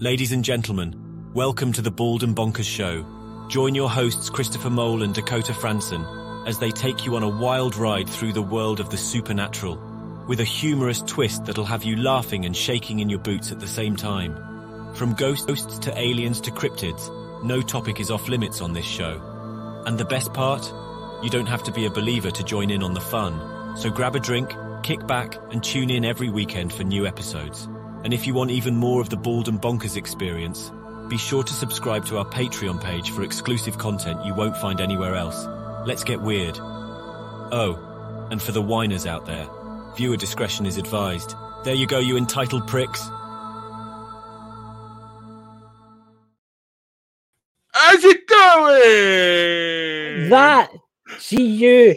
Ladies and gentlemen, welcome to the Bald and Bonkers Show. Join your hosts Christopher Mole and Dakota Franson as they take you on a wild ride through the world of the supernatural, with a humorous twist that'll have you laughing and shaking in your boots at the same time. From ghosts to aliens to cryptids, no topic is off limits on this show. And the best part? You don't have to be a believer to join in on the fun. So grab a drink, kick back, and tune in every weekend for new episodes. And if you want even more of the Bald and Bonkers experience, be sure to subscribe to our Patreon page for exclusive content you won't find anywhere else. Let's get weird. Oh, and for the whiners out there, viewer discretion is advised. There you go, you entitled pricks. How's it going? That see you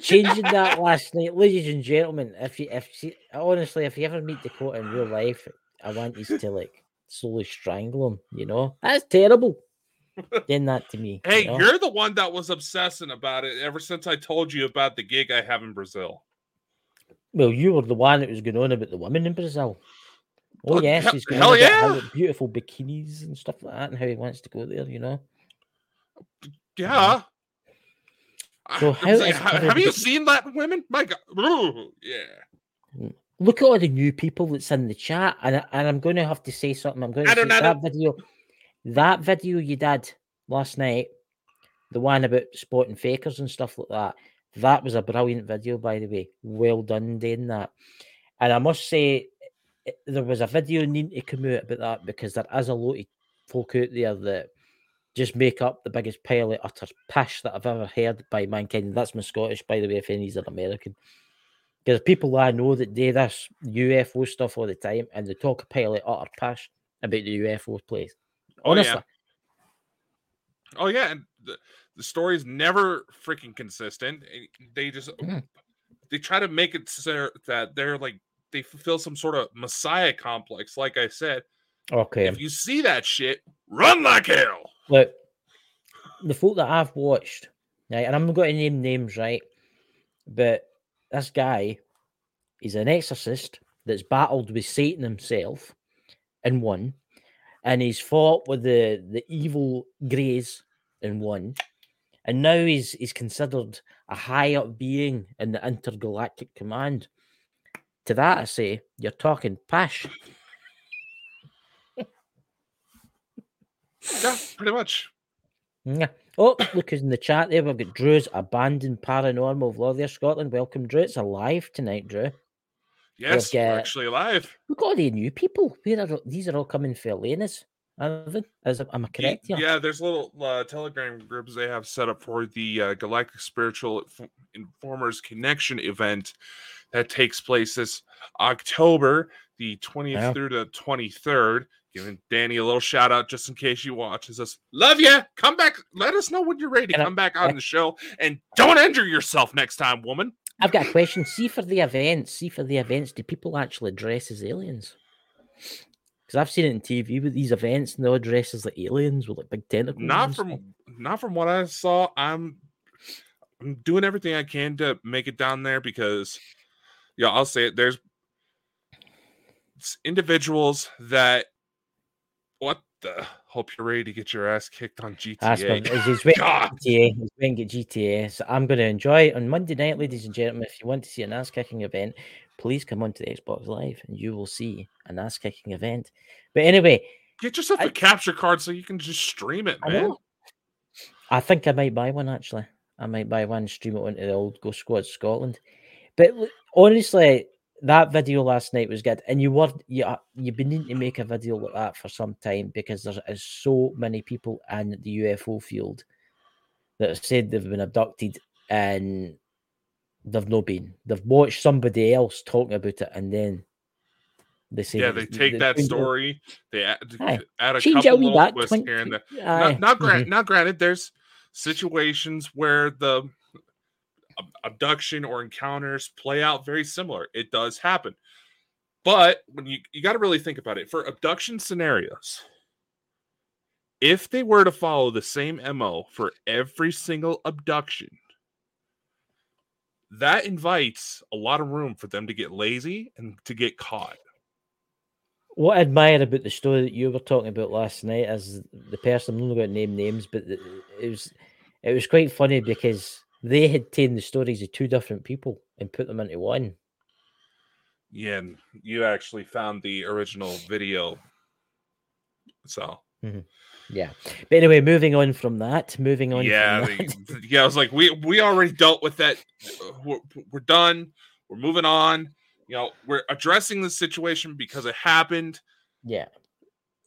changing that last night, ladies and gentlemen. If you if see, honestly, if you ever meet Dakota in real life, I want you to like slowly strangle him. You know that's terrible. Doing that to me. Hey, you know? you're the one that was obsessing about it ever since I told you about the gig I have in Brazil. well, you were the one that was going on about the women in Brazil. Oh Well, yes, he's going hell on about yeah. beautiful bikinis and stuff like that, and how he wants to go there. You know. Yeah. So how like, is ha- have you seen that women? My God. Ooh, yeah. Mm. look at all the new people that's in the chat, and and I'm going to have to say something. I'm going to say that video, that video you did last night, the one about spotting fakers and stuff like that. That was a brilliant video, by the way. Well done doing that. And I must say, eh, there was a video needing to come out about that because there is a lot of folk out there that just make up the biggest pile of utter pish that I've ever heard by mankind. That's my Scottish, by the way, if any's an American. Because people I know that do this UFO stuff all the time and they talk a pile of utter pish about the UFO place. Honestly. Oh, yeah. Oh yeah, and the, the story's never freaking consistent. Eh, They just Mhm. they try to make it so that they're like they fulfill some sort of messiah complex. Like I said, Okay. if you see that shit, run like hell. Look, the folk that I've watched, right, and I'm not going to name names, right, but this guy, he's an exorcist that's battled with Satan himself and won, and he's fought with the the evil Greys and won, and now he's he's considered a high up being in the intergalactic command. To that, I say, you're talking pish. Yeah, pretty much. Yeah. Oh, look who's in the chat there. We've got Drew's abandoned paranormal vlog there, Scotland. Welcome, Drew. It's alive tonight, Drew. Yes, we're uh, actually alive. We've got all the new people. Are these are all coming for Elena's. Are they? Is am I correct here? Yeah, there's little uh, Telegram groups they have set up for the uh, Galactic Spiritual Informers Connection event that takes place this October, the 20th Yeah. through the 23rd. Giving Danny a little shout out just in case she watches us. Love you. Come back. Let us know when you're ready to come back on the show. And don't injure yourself next time, woman. I've got a question. See for the events. See for the events. Do people actually dress as aliens? Because I've seen it in TV with these events, and they all dress as like aliens with like big tentacles. Not from not from what I saw. I'm I'm doing everything I can to make it down there because yeah, I'll say it. There's individuals that the hope you're ready to get your ass kicked on That's GTA. what, he's waiting God. GTA. He's waiting at GTA. So I'm going to enjoy it on Monday night, ladies and gentlemen. If you want to see an ass kicking event, please come on to the Xbox Live and you will see an ass kicking event. But anyway, Get yourself a I- capture card so you can just stream it, I man. know. I think I might buy one actually. I might buy one, stream it onto the old Ghost Squad Scotland. But honestly, that video last night was good, and you were you uh, you've been needing to make a video like that for some time because there is so many people in the UFO field that have said they've been abducted and they've not been. They've watched somebody else talking about it, and then they say Yeah, they take they that story, they add, Aye. add a change it a couple more twists here and there. twink- Now, now, grant, mhm. now, granted, there's situations where the abduction or encounters play out very similar. It does happen, but when you you got to really think about it for abduction scenarios. If they were to follow the same MO for every single abduction, that invites a lot of room for them to get lazy and to get caught. What I admire about the story that you were talking about last night is the person. I'm not going to name names, but it was it was quite funny because they had taken the stories of two different people and put them into one. Yeah, and you actually found the original video. So mm-hmm. Yeah, but anyway, moving on from that, moving on. yeah, the- yeah. I was like, we we already dealt with that. We're, we're done. We're moving on. You know, we're addressing the situation because it happened. yeah,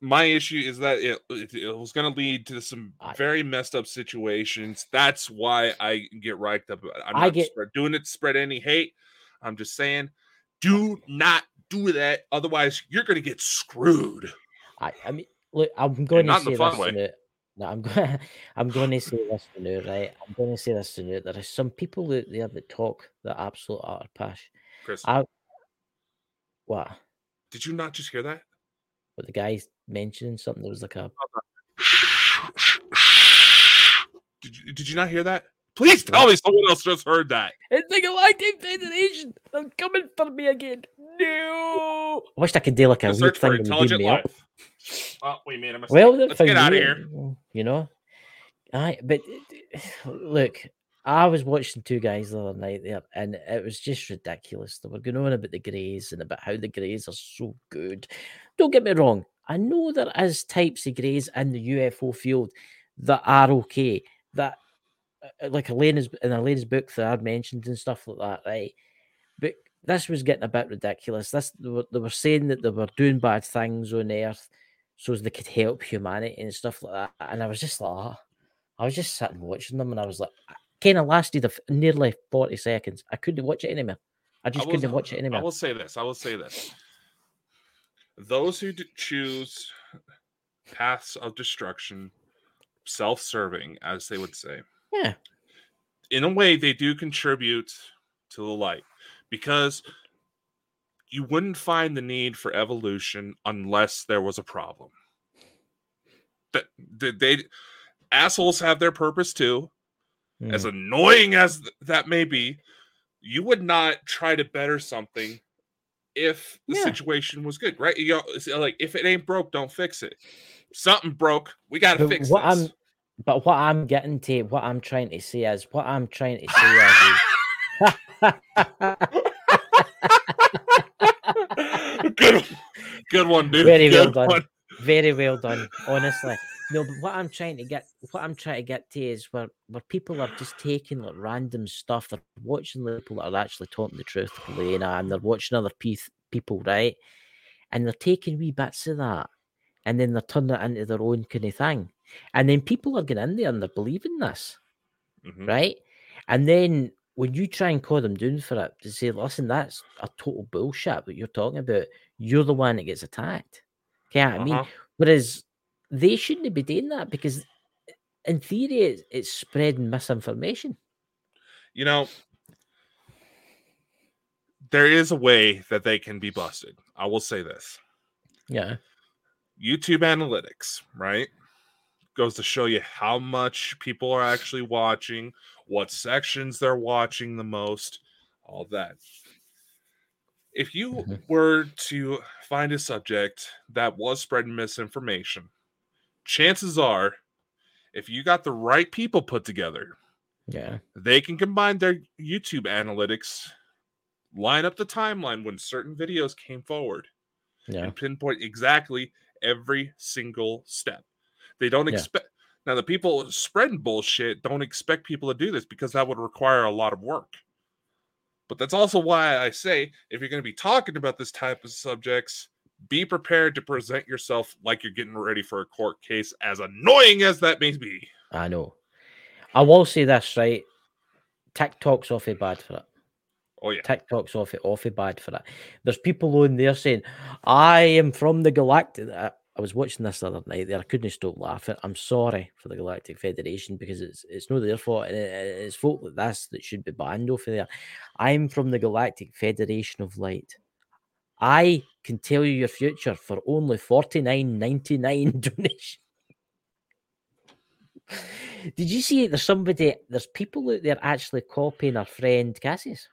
My issue is that it it, it was going to lead to some very messed up situations. That's why I get racked up. about it. I'm I not get- spread, doing it to spread any hate. I'm just saying, do not do that. Otherwise, you're going to get screwed. I, I mean, look, I'm going not to say this fun to now. No, I'm going. I'm going to say this to now, right? I'm going to say this to now. There are some people out there that talk the absolute utter pash. Chris, I what? did you not just hear that? What the guy's mentioning something? There was like a Did you, did you not hear that? Please tell me someone else just heard that. It's the Galactic Federation. They're coming for me again. No. I wish I could do like a weird thing intelligent me up. life. Oh, we made a mistake. Well, let's get out of here. You know, I but look, I was watching two guys the other night there, and it was just ridiculous. They were going on about the Greys and about how the Greys are so good. Don't get me wrong. I know there is types of Greys in the UFO field that are okay. That uh, like Elena's in Elena's book that I'd mentioned and stuff like that, right? But this was getting a bit ridiculous. This they were, they were saying that they were doing bad things on Earth so as they could help humanity and stuff like that. And I was just like, "Ah." I was just sitting watching them, and I was like, kind of lasted f- nearly forty seconds. I couldn't watch it anymore. I just will- couldn't watch it anymore. I will say this. I will say this. Those who d- choose paths of destruction, self-serving, as they would say, Yeah, in a way, they do contribute to the light because you wouldn't find the need for evolution unless there was a problem. That they, they assholes have their purpose too. As Mm. annoying as th- that may be, you would not try to better something if the Yeah. situation was good, right? You know, it's uh, like if it ain't broke, don't fix it. Something broke, we got to But fix what this. I'm, but what I'm getting to, what I'm trying to say is, what I'm trying to say is, good, good one, dude. Very well Good done. one. Very well done, honestly. No, but what I'm trying to get, what I'm trying to get to is where where people are just taking like random stuff. They're watching the people that are actually talking the truth, Lena, and they're watching other piece, people, right? And they're taking wee bits of that, and then they're turning it into their own kind of thing. And then people are getting in there and they're believing this, Mhm. right? And then when you try and call them down for it, to say, listen, that's a total bullshit what you're talking about. You're the one that gets attacked. Okay, I mean, Uh-huh. Whereas they shouldn't be doing that because, in theory, it's, it's spreading misinformation. you know, there is a way that they can be busted. I will say this. Yeah. YouTube analytics, right? Goes to show you how much people are actually watching, what sections they're watching the most, all that. If you Mhm. were to find a subject that was spreading misinformation, chances are, if you got the right people put together, Yeah. they can combine their YouTube analytics, line up the timeline when certain videos came forward, Yeah. and pinpoint exactly every single step. They don't Yeah. expect now the people spreading bullshit don't expect people to do this because that would require a lot of work. But that's also why I say if you're going to be talking about this type of subjects, be prepared to present yourself like you're getting ready for a court case, as annoying as that may be. I know. I will say this, right? TikTok's awfully bad for it. Oh yeah, TikTok's awfully, awfully bad for it. There's people on there saying, I am from the Galactic. I, was watching this the other night there. I couldn't stop laughing. I'm sorry for the Galactic Federation because it's it's not their fault. And it's folk like this that should be banned off of there. I'm from the Galactic Federation of Light. I can tell you your future for only forty nine ninety nine donation. Did you see there's somebody there's people out there actually copying our friend Cassie's?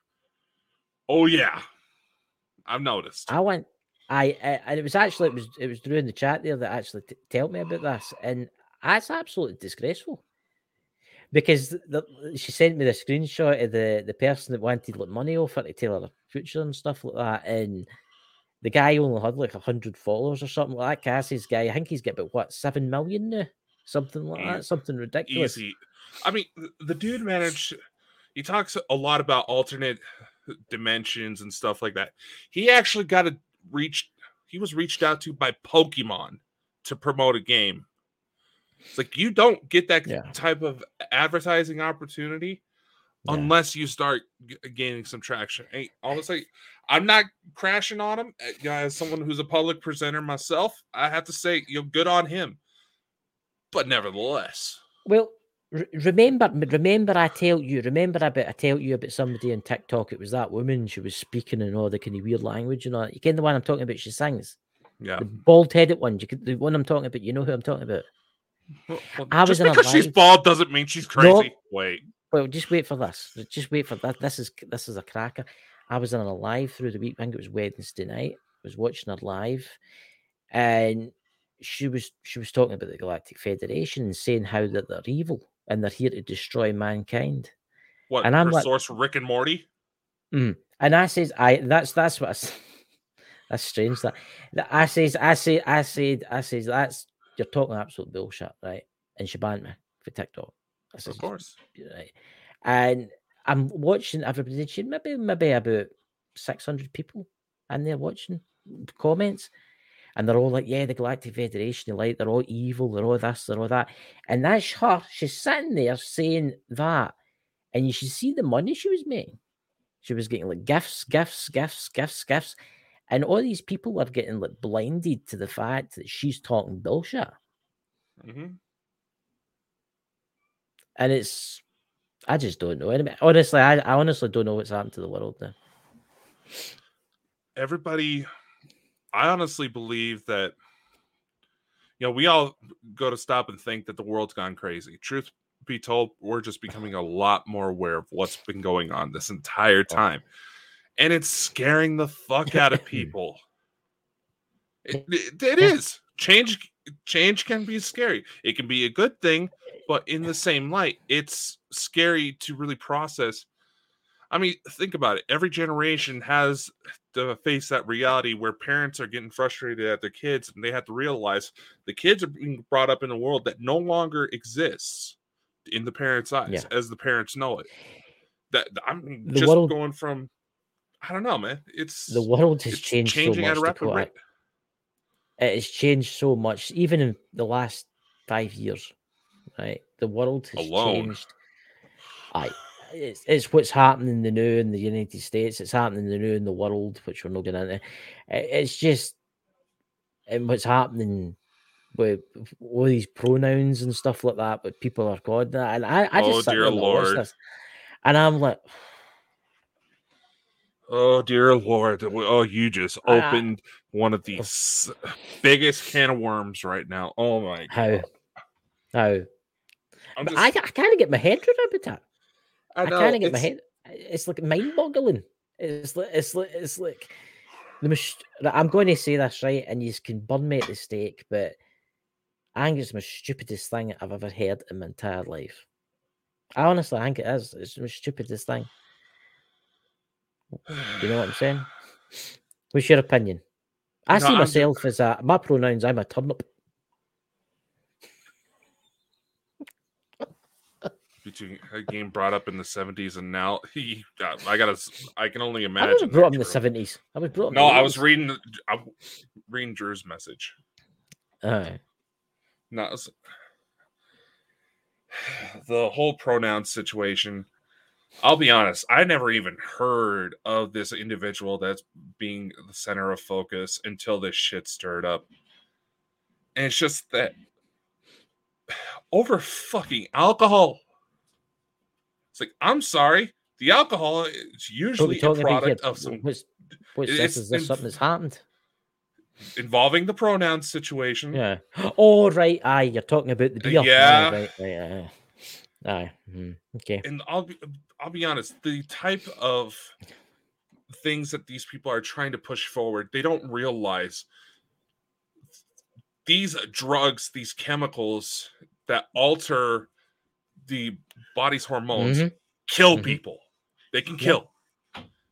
oh yeah. I've noticed. I went I, I and it was actually it was it was Drew in the chat there that actually t- told me about this, and that's absolutely disgraceful. Because the, she sent me the screenshot of the the person that wanted like money offer to Taylor Future and stuff like that, and the guy only had like hundred followers or something like that. Cassie's guy, I think he's got about what seven million now, something like that, something ridiculous. Easy. I mean, the dude managed. He talks a lot about alternate dimensions and stuff like that. He actually got a reach. He was reached out to by Pokemon to promote a game. It's like you don't get that Yeah. type of advertising opportunity Yeah. unless you start g- gaining some traction. Hey, honestly, I'm not crashing on him. Uh, As someone who's a public presenter myself, I have to say, you know, good on him. But nevertheless, Well, re- remember, remember, I tell you, remember about I tell you about somebody on TikTok. It was that woman. She was speaking in all the kind of weird language and all. that. You get the one I'm talking about. She sings yeah. the bald-headed one. You could, the one I'm talking about. You know who I'm talking about. Well, well, I was just because she's bald doesn't mean she's crazy. Wait, Well, just wait for this. Just wait for that. This is this is a cracker. I was on a live through the week. I think it was Wednesday night. I was watching her live, and she was she was talking about the Galactic Federation and saying how that they're evil and they're here to destroy mankind. what? And I'm her like- source Rick and Morty. Mm. And I says, I that's that's what I that's strange. That, that I says, I say, I said, I says that's you're talking absolute bullshit, right? And she banned me for TikTok. I says, Of course. right? And I'm watching everybody. Maybe maybe about six hundred people, and they're watching comments, and they're all like, "Yeah, the Galactic Federation, they like they're all evil, they're all this, they're all that," and that's her. She's sitting there saying that, and you should see the money she was making. She was getting like gifts, gifts, gifts, gifts, gifts, and all these people are getting like blinded to the fact that she's talking bullshit, hmm and it's. I just don't know. Honestly, I, I honestly don't know what's happened to the world now. Everybody, I honestly believe that. You know, we all go to stop and think that the world's gone crazy. Truth be told, we're just becoming a lot more aware of what's been going on this entire oh. time. And it's scaring the fuck out of people. It, it, it is. Change change can be scary. It can be a good thing, but in the same light, it's scary to really process. I mean, think about it. Every generation has to face that reality where parents are getting frustrated at their kids and they have to realize the kids are being brought up in a world that no longer exists in the parents' eyes Yeah. as the parents know it. That I'm The just world- going from I don't know, man. It's The world has changed so changing much. at a rapid rate. It has changed so much, even in the last five years. Right, the world has Alone. changed. I, it's, it's what's happening in the new in the United States. It's happening in the new in the world, which we're not going into. It- It's just and what's happening with all these pronouns and stuff like that. But people are calling that, and I, I just Oh, dear Lord. and I'm like, Oh dear lord! Oh, you just opened one of the oh. s- biggest can of worms right now. Oh my! God. how? I'm just, I, I can't get my head around it. I, I, know, can't get my it's- head. It's like mind boggling. It's like it's like it's like the most. I'm going to say this right, and you can burn me at the stake, but I think it's the most stupidest thing I've ever heard in my entire life. I honestly think it is. It's the most stupidest thing. You know what I'm saying? What's your opinion? I No, see I'm myself as a my pronouns. I'm a turnip. between a game brought up in the 70s and now he got, I gotta I can only I imagine. was brought up in the seventies. I was brought up. No, I was reading I'm reading Drew's message. Aye. No, it's- the whole pronoun situation. I'll be honest, I never even heard of this individual that's being the center of focus until this shit stirred up. And it's just that over fucking alcohol. It's like, I'm sorry, the alcohol is usually a product of some What's, what's It's this? Is this in- something that's happened? involving the pronoun situation. Yeah. Oh, right. Aye, you're talking about the beer. Aye, yeah. right, right, aye. Aye. mhm, Okay. and I'll be I'll be honest, the type of things that these people are trying to push forward, they don't realize these drugs, these chemicals that alter the body's hormones Mhm. kill Mhm. people. They can Yeah. kill.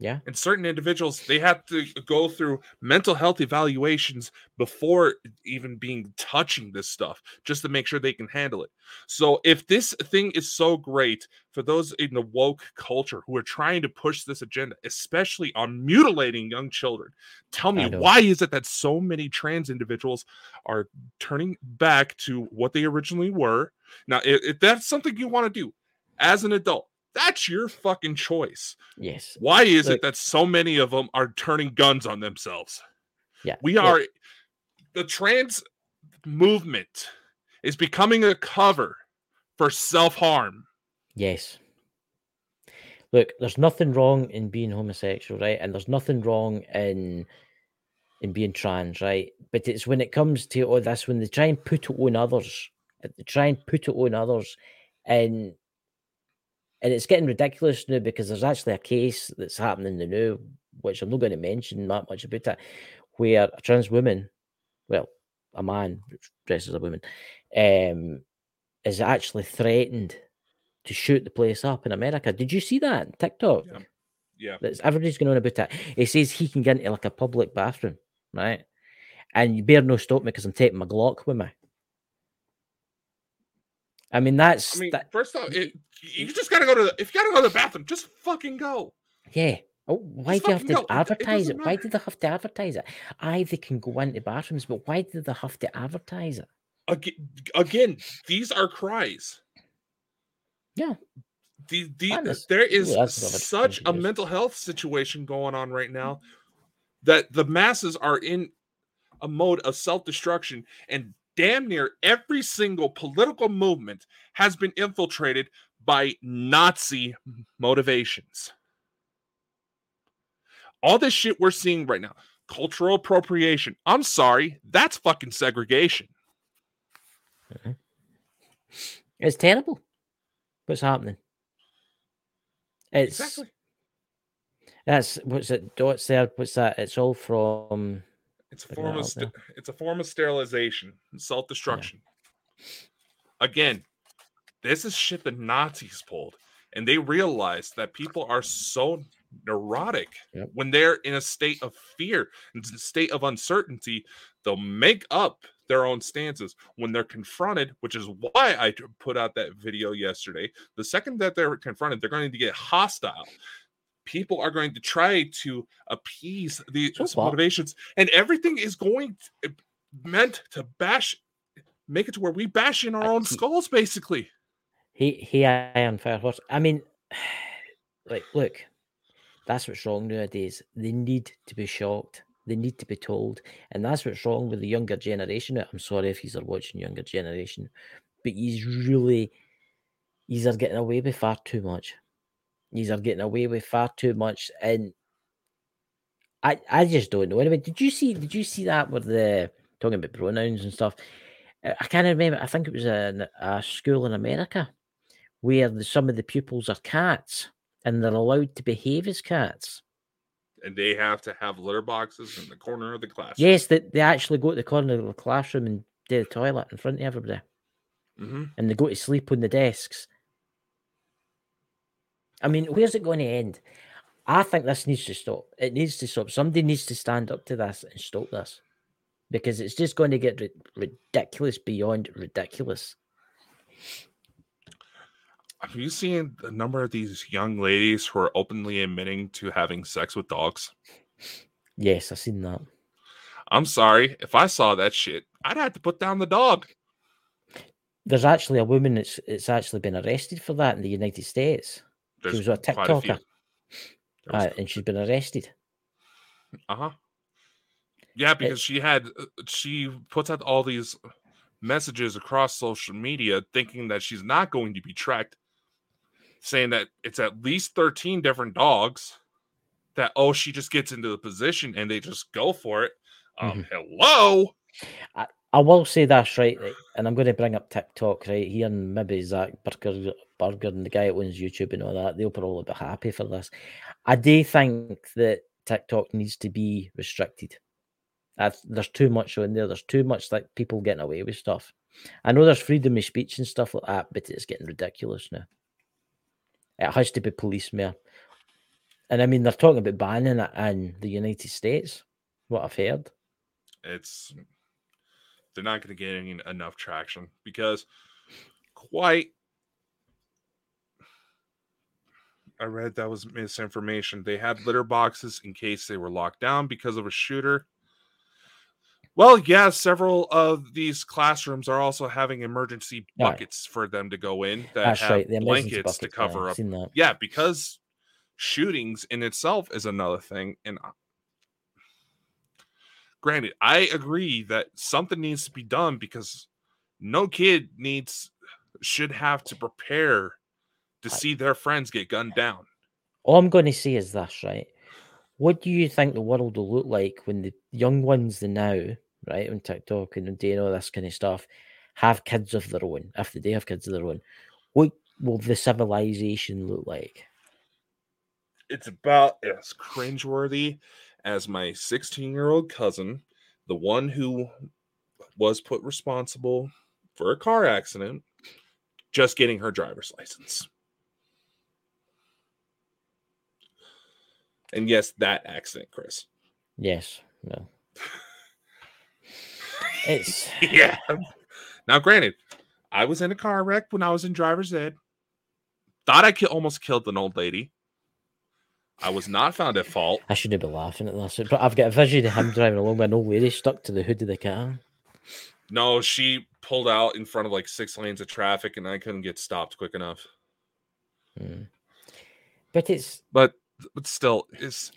Yeah. And certain individuals, they have to go through mental health evaluations before even being touching this stuff, just to make sure they can handle it. So, if this thing is so great for those in the woke culture who are trying to push this agenda, especially on mutilating young children, tell me why is it that so many trans individuals are turning back to what they originally were? Now, if, if that's something you want to do as an adult, that's your fucking choice. Yes. Why is Look- it that so many of them are turning guns on themselves? Yeah. We are the trans movement is becoming a cover for self-harm. Yes. Look, there's nothing wrong in being homosexual, right? And there's nothing wrong in in being trans, right? But it's when it comes to oh, all this, when they try and put it on others, they try and put it on others, and and it's getting ridiculous now because there's actually a case that's happening now, which I'm not going to mention that much about it, where a trans woman, well, a man dressed as a woman, um, is actually threatened to shoot the place up in America. Did you see that on TikTok? Yeah. Yeah. That's everybody's going on about it. He says he can get into like a public bathroom, right? And you better no stop me because I'm taking my Glock with me. I mean, that's I mean, that, first off, it, you just gotta go to the, if you gotta go to the bathroom, just fucking go. yeah. Oh, why do you have to go. It- it advertise it? Why do they have to advertise it? Aye, they can go into bathrooms, but why do they have to advertise it? Again, again these are cries. Yeah. The, the, there is Ooh, such a mental health situation going on right now that the masses are in a mode of self-destruction and damn near every single political movement has been infiltrated by Nazi motivations. All this shit we're seeing right now, cultural appropriation. I'm sorry, that's fucking segregation. It's terrible. What's happening? It's Exactly. that's what's it? What's there? What's that? It's all from It's a form of st- it's a form of sterilization, self destruction. Again, this is shit the Nazis pulled, and they realized that people are so neurotic Yep. when they're in a state of fear and state of uncertainty. They'll make up their own stances when they're confronted, which is why I put out that video yesterday. The second that they're confronted, they're going to get hostile. People are going to try to appease these So motivations, and everything is going to, eh, meant to bash, make it to where we bash in our I- own skulls, basically. he he I am fair horse. I mean, like, look, that's what's wrong nowadays. They need to be shocked. They need to be told, and that's what's wrong with the younger generation. I'm sorry if he's are watching younger generation, but he's really, he's are getting away with far too much. He's are getting away with far too much, and I I just don't know. Anyway, did you see? Did you see that with the talking about pronouns and stuff? I can't remember. I think it was a, a school in America where the, some of the pupils are cats and they're allowed to behave as cats. And they have to have litter boxes in the corner of the classroom. Yes, they, they actually go to the corner of the classroom and do the toilet in front of everybody, hmm and they go to sleep on the desks. I mean, where's it going to end? I think this needs to stop. It needs to stop. Somebody needs to stand up to this and stop this because it's just going to get ri- ridiculous beyond ridiculous. Have you seen the number of these young ladies who are openly admitting to having sex with dogs? Yes, I've seen that. I'm sorry. If I saw that shit, I'd have to put down the dog. There's actually a woman that's it's actually been arrested for that in the United States. There's was a. TikToker. Uh, and she's been arrested. Uh-huh. Yeah, because she had uh, she puts out all these messages across social media thinking that she's not going to be tracked, saying that it's at least 13 different dogs. That oh, she just gets into the position and they just go for it. Um, hello. I I will say this right, and I'm going to bring up TikTok right here, and maybe Zach Burger, Burger and the guy that owns YouTube and all that, they'll probably be happy for this. I do think that TikTok needs to be restricted. i there's too much on there. There's too much like people getting away with stuff. I know there's freedom of speech and stuff like that, but it's getting ridiculous now. It has to be police mayor. And I mean, they're talking about banning it in the United States. What I've heard. It's they're not going to get any, enough traction because quite. I read that was misinformation. They had litter boxes in case they were locked down because of a shooter. Well, yeah, several of these classrooms are also having emergency buckets right. for them to go in that That's have right. blankets buckets, to cover yeah, up. Yeah, because shootings in itself is another thing. And granted, I agree that something needs to be done because no kid needs should have to prepare to see their friends get gunned down. All I'm going to say is this, right? What do you think the world will look like when the young ones, the now, right, on TikTok and doing all this kind of stuff, have kids of their own? If they have kids of their own, what will the civilization look like? It's about as cringeworthy as my 16 year old cousin, the one who was put responsible for a car accident, just getting her driver's license. And yes, that accident, Chris. Yes. No. it's yeah. Now, granted, I was in a car wreck when I was in driver's ed. Thought I ki- almost killed an old lady. I was not found at fault. I shouldn't be laughing at this, but I've got a vision of him driving along with an old lady stuck to the hood of the car. No, she pulled out in front of like six lanes of traffic, and I couldn't get stopped quick enough. Hmm. But it's but but still is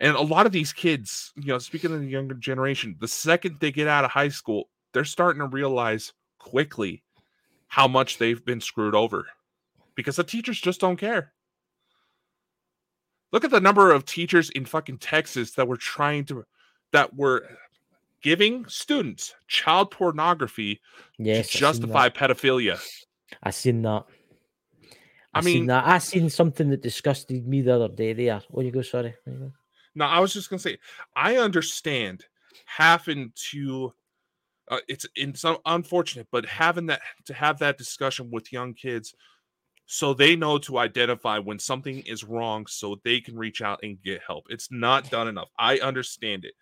and a lot of these kids, you know, speaking of the younger generation, the second they get out of high school, they're starting to realize quickly how much they've been screwed over because the teachers just don't care. Look at the number of teachers in fucking Texas that were trying to that were giving students child pornography yes, to justify pedophilia. I seen that. I, I mean, that. I seen something that disgusted me the other day. There, oh, you go. Sorry. You. No, I was just gonna say, I understand having to. Uh, it's in some unfortunate, but having that to have that discussion with young kids, so they know to identify when something is wrong, so they can reach out and get help. It's not done enough. I understand it,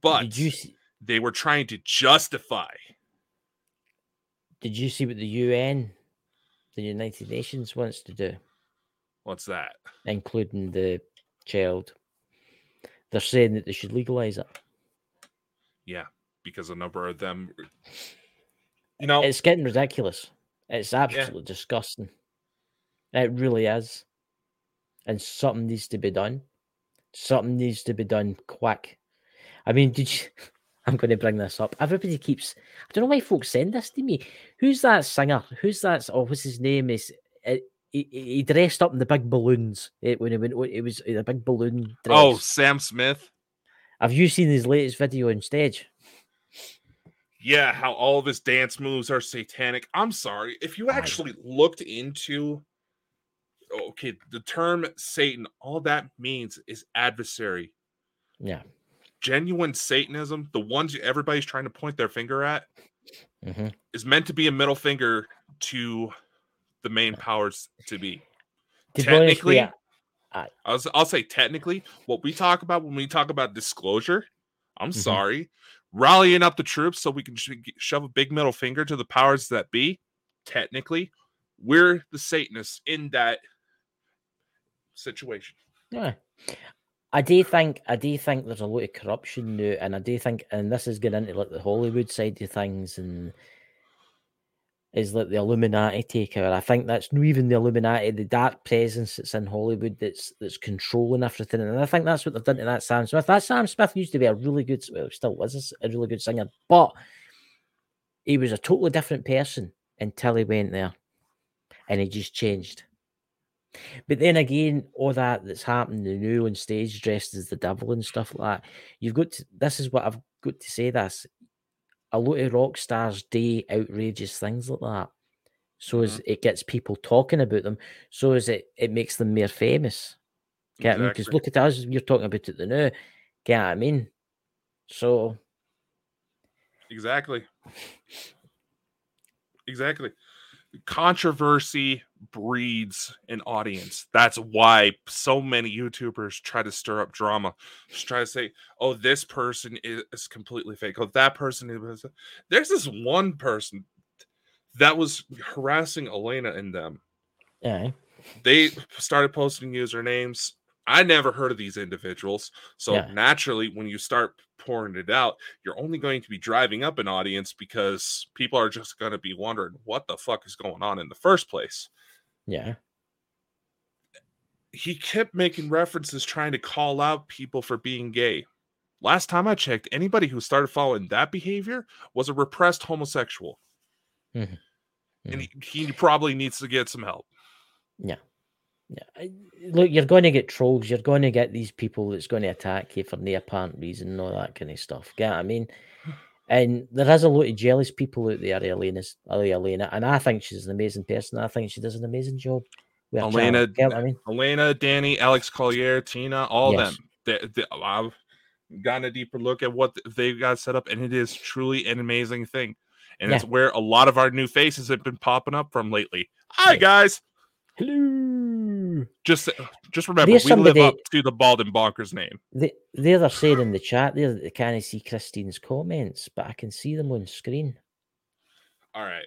but Did you see- they were trying to justify. Did you see what the UN the United Nations wants to do. What's that? Including the child. They're saying that they should legalize it. Yeah, because a number of them, you know, it's getting ridiculous. It's absolutely yeah. disgusting. It really is. And something needs to be done. Something needs to be done quick. I mean, did you? I'm going to bring this up. Everybody keeps. I don't know why folks send this to me. Who's that singer? Who's that? Oh, what's his name? Is it, he, he dressed up in the big balloons it, eh, when he went. It was a big balloon. Dress. Oh, Sam Smith. Have you seen his latest video on stage? Yeah, how all of his dance moves are satanic. I'm sorry. If you actually looked into okay, the term Satan, all that means is adversary. Yeah genuine Satanism, the ones everybody's trying to point their finger at, mm-hmm. is meant to be a middle finger to the main powers to be. To technically, honest, yeah. I, will I'll say technically, what we talk about when we talk about disclosure, I'm mm-hmm. sorry, rallying up the troops so we can sh- shove a big middle finger to the powers that be. Technically, we're the Satanists in that situation. Yeah. I do think I do think there's a lot of corruption now, and I do think, and this is getting into like the Hollywood side of things, and is like the Illuminati takeover. I think that's not even the Illuminati, the dark presence that's in Hollywood that's that's controlling everything, and I think that's what they've done to that Sam Smith. That Sam Smith used to be a really good, well, still was a really good singer, but he was a totally different person until he went there, and he just changed. But then again, all that that's happening the new on stage dressed as the devil and stuff like that. You've got to, this is what I've got to say this. A lot of rock stars do outrageous things like that. So mm-hmm. as it gets people talking about them, so as it it makes them more famous. Get Because look at us, you're talking about it the now. Get what I mean? So Exactly. Exactly. Controversy breeds an audience. That's why so many YouTubers try to stir up drama. Just try to say, "Oh, this person is, is completely fake. Oh, that person is." There's this one person that was harassing Elena and them. yeah. They started posting usernames. I never heard of these individuals. So Yeah. naturally, when you start pouring it out, you're only going to be driving up an audience because people are just going to be wondering what the fuck is going on in the first place. Yeah. He kept making references trying to call out people for being gay. Last time I checked, anybody who started following that behavior was a repressed homosexual. Mhm. And he, he probably needs to get some help. Yeah. Look, you're going to get trolls. You're going to get these people that's going to attack you for no apparent reason and all that kind of stuff. Get what I mean? And there is a lot of jealous people out there, Elena's, Elena, and I think she's an amazing person. I think she does an amazing job. Elena- what I mean? Elena, Danny, Alex Collier, Tina, all Yes. them. They, they, I've gotten a deeper look at what they've got set up, and it is truly an amazing thing. And it's where a lot of our new faces have been popping up from lately. Hi, Yeah. guys. Hello. Just uh, just remember, we live up to the bald and bonkers name. The, the other saying in the chat there that they can't see Christine's comments, but I can see them on screen. All right.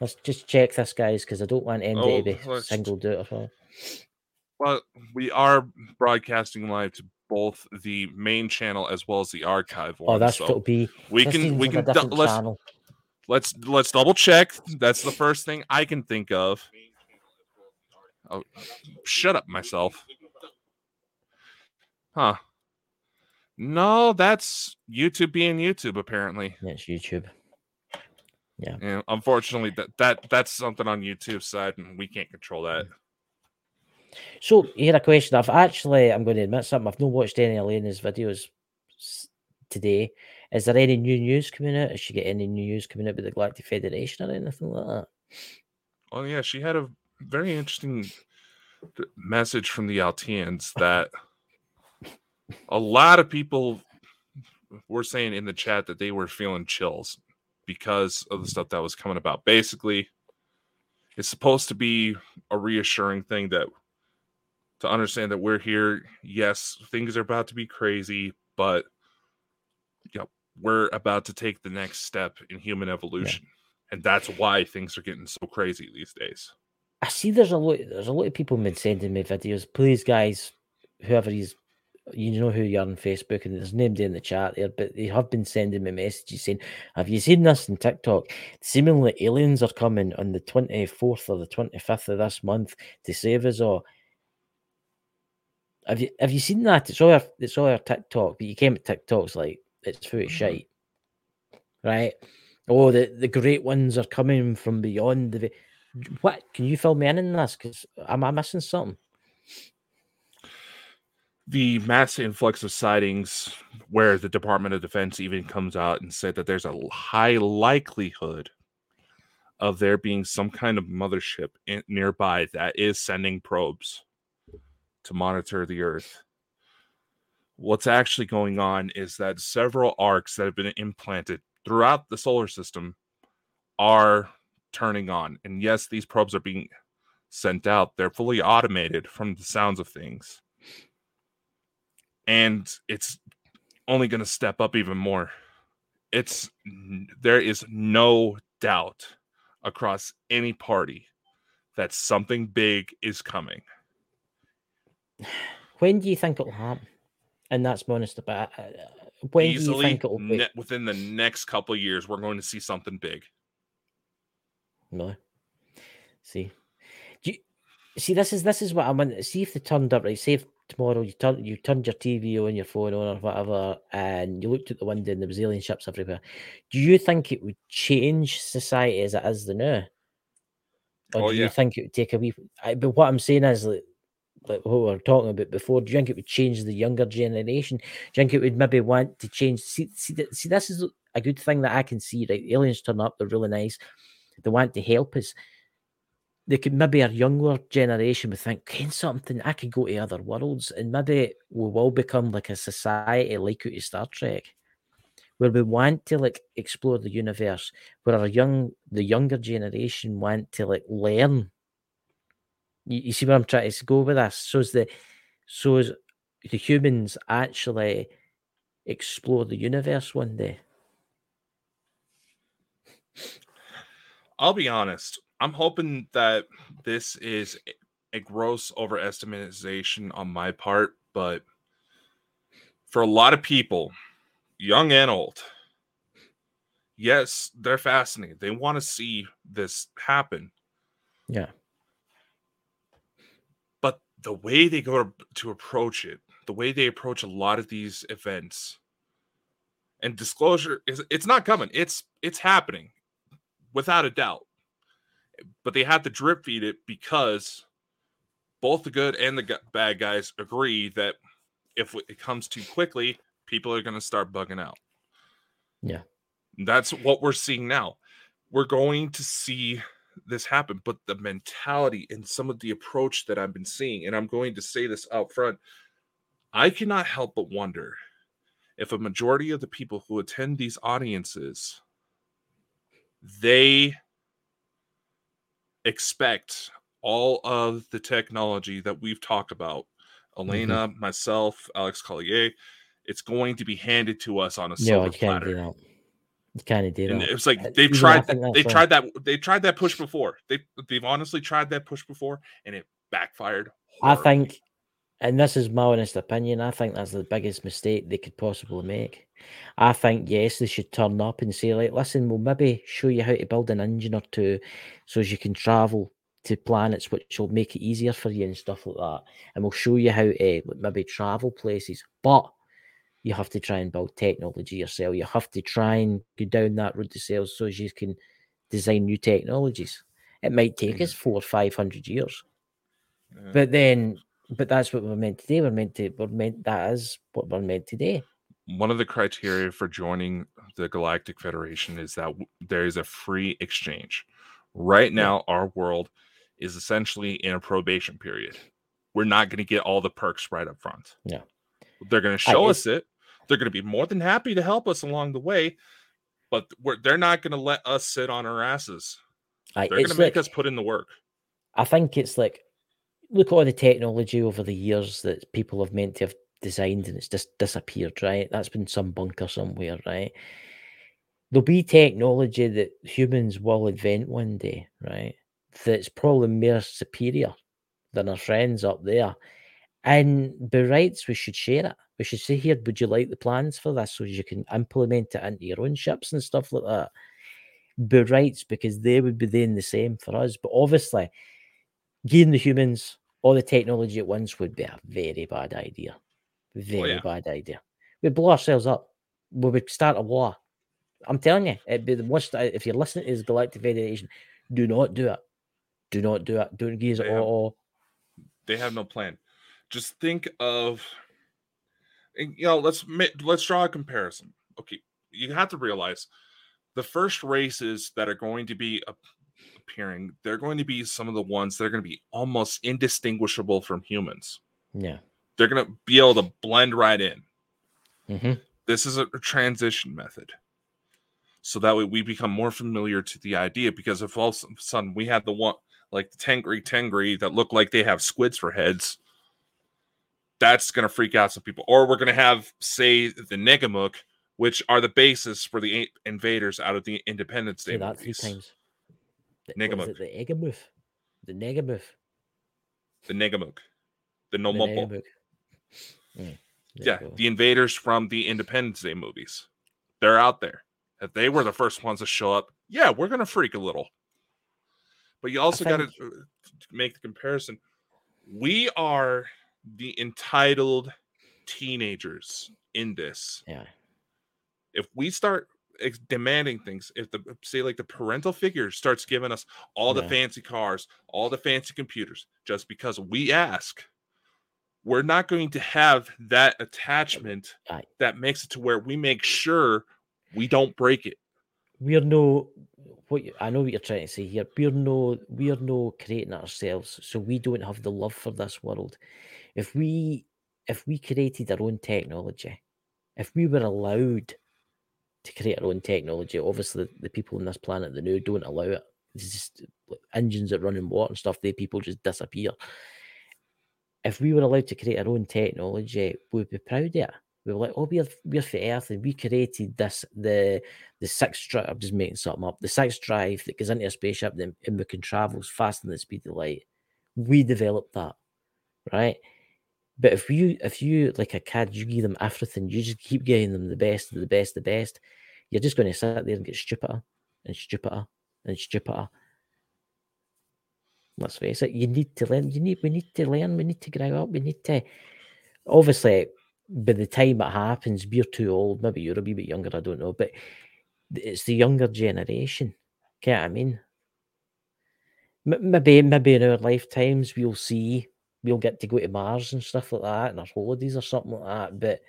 Let's just check this, guys, because I don't want MD Oh, to be singled out. Or Well, we are broadcasting live to both the main channel as well as the archive oh, one. oh, that's so what be. we can we can du- let's let's let's double check. That's the first thing I can think of. Oh, shut up, myself. Huh? No, that's YouTube being YouTube. Apparently, Yeah, it's YouTube. Yeah. And unfortunately, that that that's something on YouTube's side, and we can't control that. So here a question. I've actually, I'm going to admit something. I've not watched any of Elena's videos today. Is there any new news coming out? Has she got any new news coming out with the Galactic Federation or anything like that? Oh yeah, she had a very interesting message from the Altians that a lot of people were saying in the chat that they were feeling chills because of the stuff that was coming about. Basically, it's supposed to be a reassuring thing that to understand that we're here. Yes, things are about to be crazy, but you know, we're about to take the next step in human evolution. And that's why things are getting so crazy these days. I see there's a lot there's a lot of people been sending me videos. Please, guys, whoever is you know who you are on Facebook, and there's nobody in the chat there, but they have been sending me messages saying, Have you seen this on TikTok? Seemingly aliens are coming on the 24th or the 25th of this month to save us all. Have you have you seen that? It's all our, it's all our TikTok, but you came at TikTok's like it's full of mm-hmm. shite. Right? Oh, the, the great ones are coming from beyond the what can you fill me in on this? Because am I missing something? the mass influx of sightings where the Department of Defense even comes out and said that there's a high likelihood of there being some kind of mothership in, nearby that is sending probes to monitor the Earth. What's actually going on is that several arcs that have been implanted throughout the solar system are turning on. And yes, these probes are being sent out. They're fully automated from the sounds of things and it's only going to step up even more. It's there is no doubt across any party that something big is coming. When do you think it'll happen? And that's my honest about uh, when do you think it'll be? ne- within the next couple of years, we're going to see something big. No. See, do you, see this is this is what I want. See if they turned up right. Say if tomorrow you turn you turned your TV on your phone on or whatever, and you looked at the window and there was alien ships everywhere. Do you think it would change society as it is the now? Or Oh, do yeah. you think it would take a wee? I, but what I'm saying is like, like what we were talking about before. Do you think it would change the younger generation? Do you think it would maybe want to change? See, see, see, this is a good thing that I can see. Right, aliens turn up. They're really nice. They want to help us. they could maybe our younger generation would think, can something I could go to other worlds, and maybe we will become like a society like out of Star Trek, where we want to like explore the universe, where our young the younger generation want to like learn. You, you see where I'm trying to go with this? So is the so is the humans actually explore the universe one day? I'll be honest. I'm hoping that this is a gross overestimation on my part, but for a lot of people, young and old, yes, they're fascinated. They want to see this happen. Yeah. But the way they go to, to approach it, the way they approach a lot of these events, and disclosure is it's not coming. It's it's happening without a doubt but they have to drip feed it because both the good and the bad guys agree that if it comes too quickly, people are going to start bugging out. Yeah. That's what we're seeing now. We're going to see this happen, but the mentality and some of the approach that I've been seeing, and I'm going to say this out front, I cannot help but wonder if a majority of the people who attend these audiences they expect all of the technology that we've talked about. Elena, mm-hmm. myself, Alex Collier, it's going to be handed to us on a silver no, platter. You kind of did. And it was like they've tried that. They tried that. They tried that push before. They they've honestly tried that push before, and it backfired. Horribly. I think, and this is my honest opinion. I think that's the biggest mistake they could possibly make. I think yes, they should turn up and say, like, listen, we'll maybe show you how to build an engine or two, so as you can travel to planets, which will make it easier for you and stuff like that. And we'll show you how to maybe travel places, but you have to try and build technology yourself. You have to try and go down that road to sales so as you can design new technologies. It might take us mm. four or five hundred years, but then, but that's what we're meant to do. We're meant to. We're meant. That is what we're meant to do one of the criteria for joining the Galactic Federation is that there is a free exchange. Right now, our world is essentially in a probation period. We're not going to get all the perks right up front. Yeah. They're going to show I, us it. They're going to be more than happy to help us along the way, but they're not going to let us sit on our asses. I, they're going to make like, us put in the work. I think it's like look at all the technology over the years that people have meant to have designed and it's just disappeared, right? That's been some bunker somewhere, right? There'll be technology that humans will invent one day, right? That's probably more superior than our friends up there. And by rights, we should share it. We should say, here, would you like the plans for this so you can implement it into your own ships and stuff like that? By rights, because they would be doing the same for us. But obviously, giving the humans all the technology at once would be a very bad idea. Oh, very oh, yeah. bad idea. We'd blow ourselves up. We would start a war. I'm telling you, it'd be the worst. Uh, if you're listening to this Galactic Federation, do not do it. Do not do it. Don't give it all. They have no plan. Just think of, you know, let's let's draw a comparison. Okay, you have to realize the first races that are going to be appearing, they're going to be some of the ones that are going to be almost indistinguishable from humans. Yeah they're going to be able to blend right in. Mm-hmm. This is a transition method. So that way we become more familiar to the idea. Because if all of a sudden we had the one like the Tengri Tengri that look like they have squids for heads, that's going to freak out some people. Or we're going to have, say, the Negamuk, which are the basis for the invaders out of the Independence Day. Times. Negamuk. The Egamuf. The Negamuf. The Negamuk. The No Mm, yeah, the invaders from the Independence Day movies. They're out there. If they were the first ones to show up, yeah, we're gonna freak a little. But you also got to make the comparison. We are the entitled teenagers in this. Yeah. If we start demanding things, if the say like the parental figure starts giving us all yeah. the fancy cars, all the fancy computers, just because we ask, we're not going to have that attachment that makes it to where we make sure we don't break it. We're no what you, I know what you're trying to say here. We're no we're no creating ourselves, so we don't have the love for this world. If we if we created our own technology, if we were allowed to create our own technology, obviously the, people on this planet that know don't allow it. It's just engines that run in water and stuff. They people just disappear. If we were allowed to create our own technology, we'd be proud of it we were like, oh, we're we're for Earth, and we created this the the sixth drive. I'm just making something up. The sixth drive that goes into a spaceship, then and we can travel faster than the speed of light. We developed that, right? But if you if you like a kid, you give them everything, you just keep getting them the best, the best, the best. You're just going to sit there and get stupider and stupider and stupider. Let's face it. You need to learn. You need. We need to learn. We need to grow up. We need to. Obviously, by the time it happens, we're too old. Maybe you're a wee bit younger, I don't know. But it's the younger generation. Get what I mean? Maybe, maybe in our lifetimes we'll see, we'll get to go to Mars and stuff like that, and our holidays or something like that. But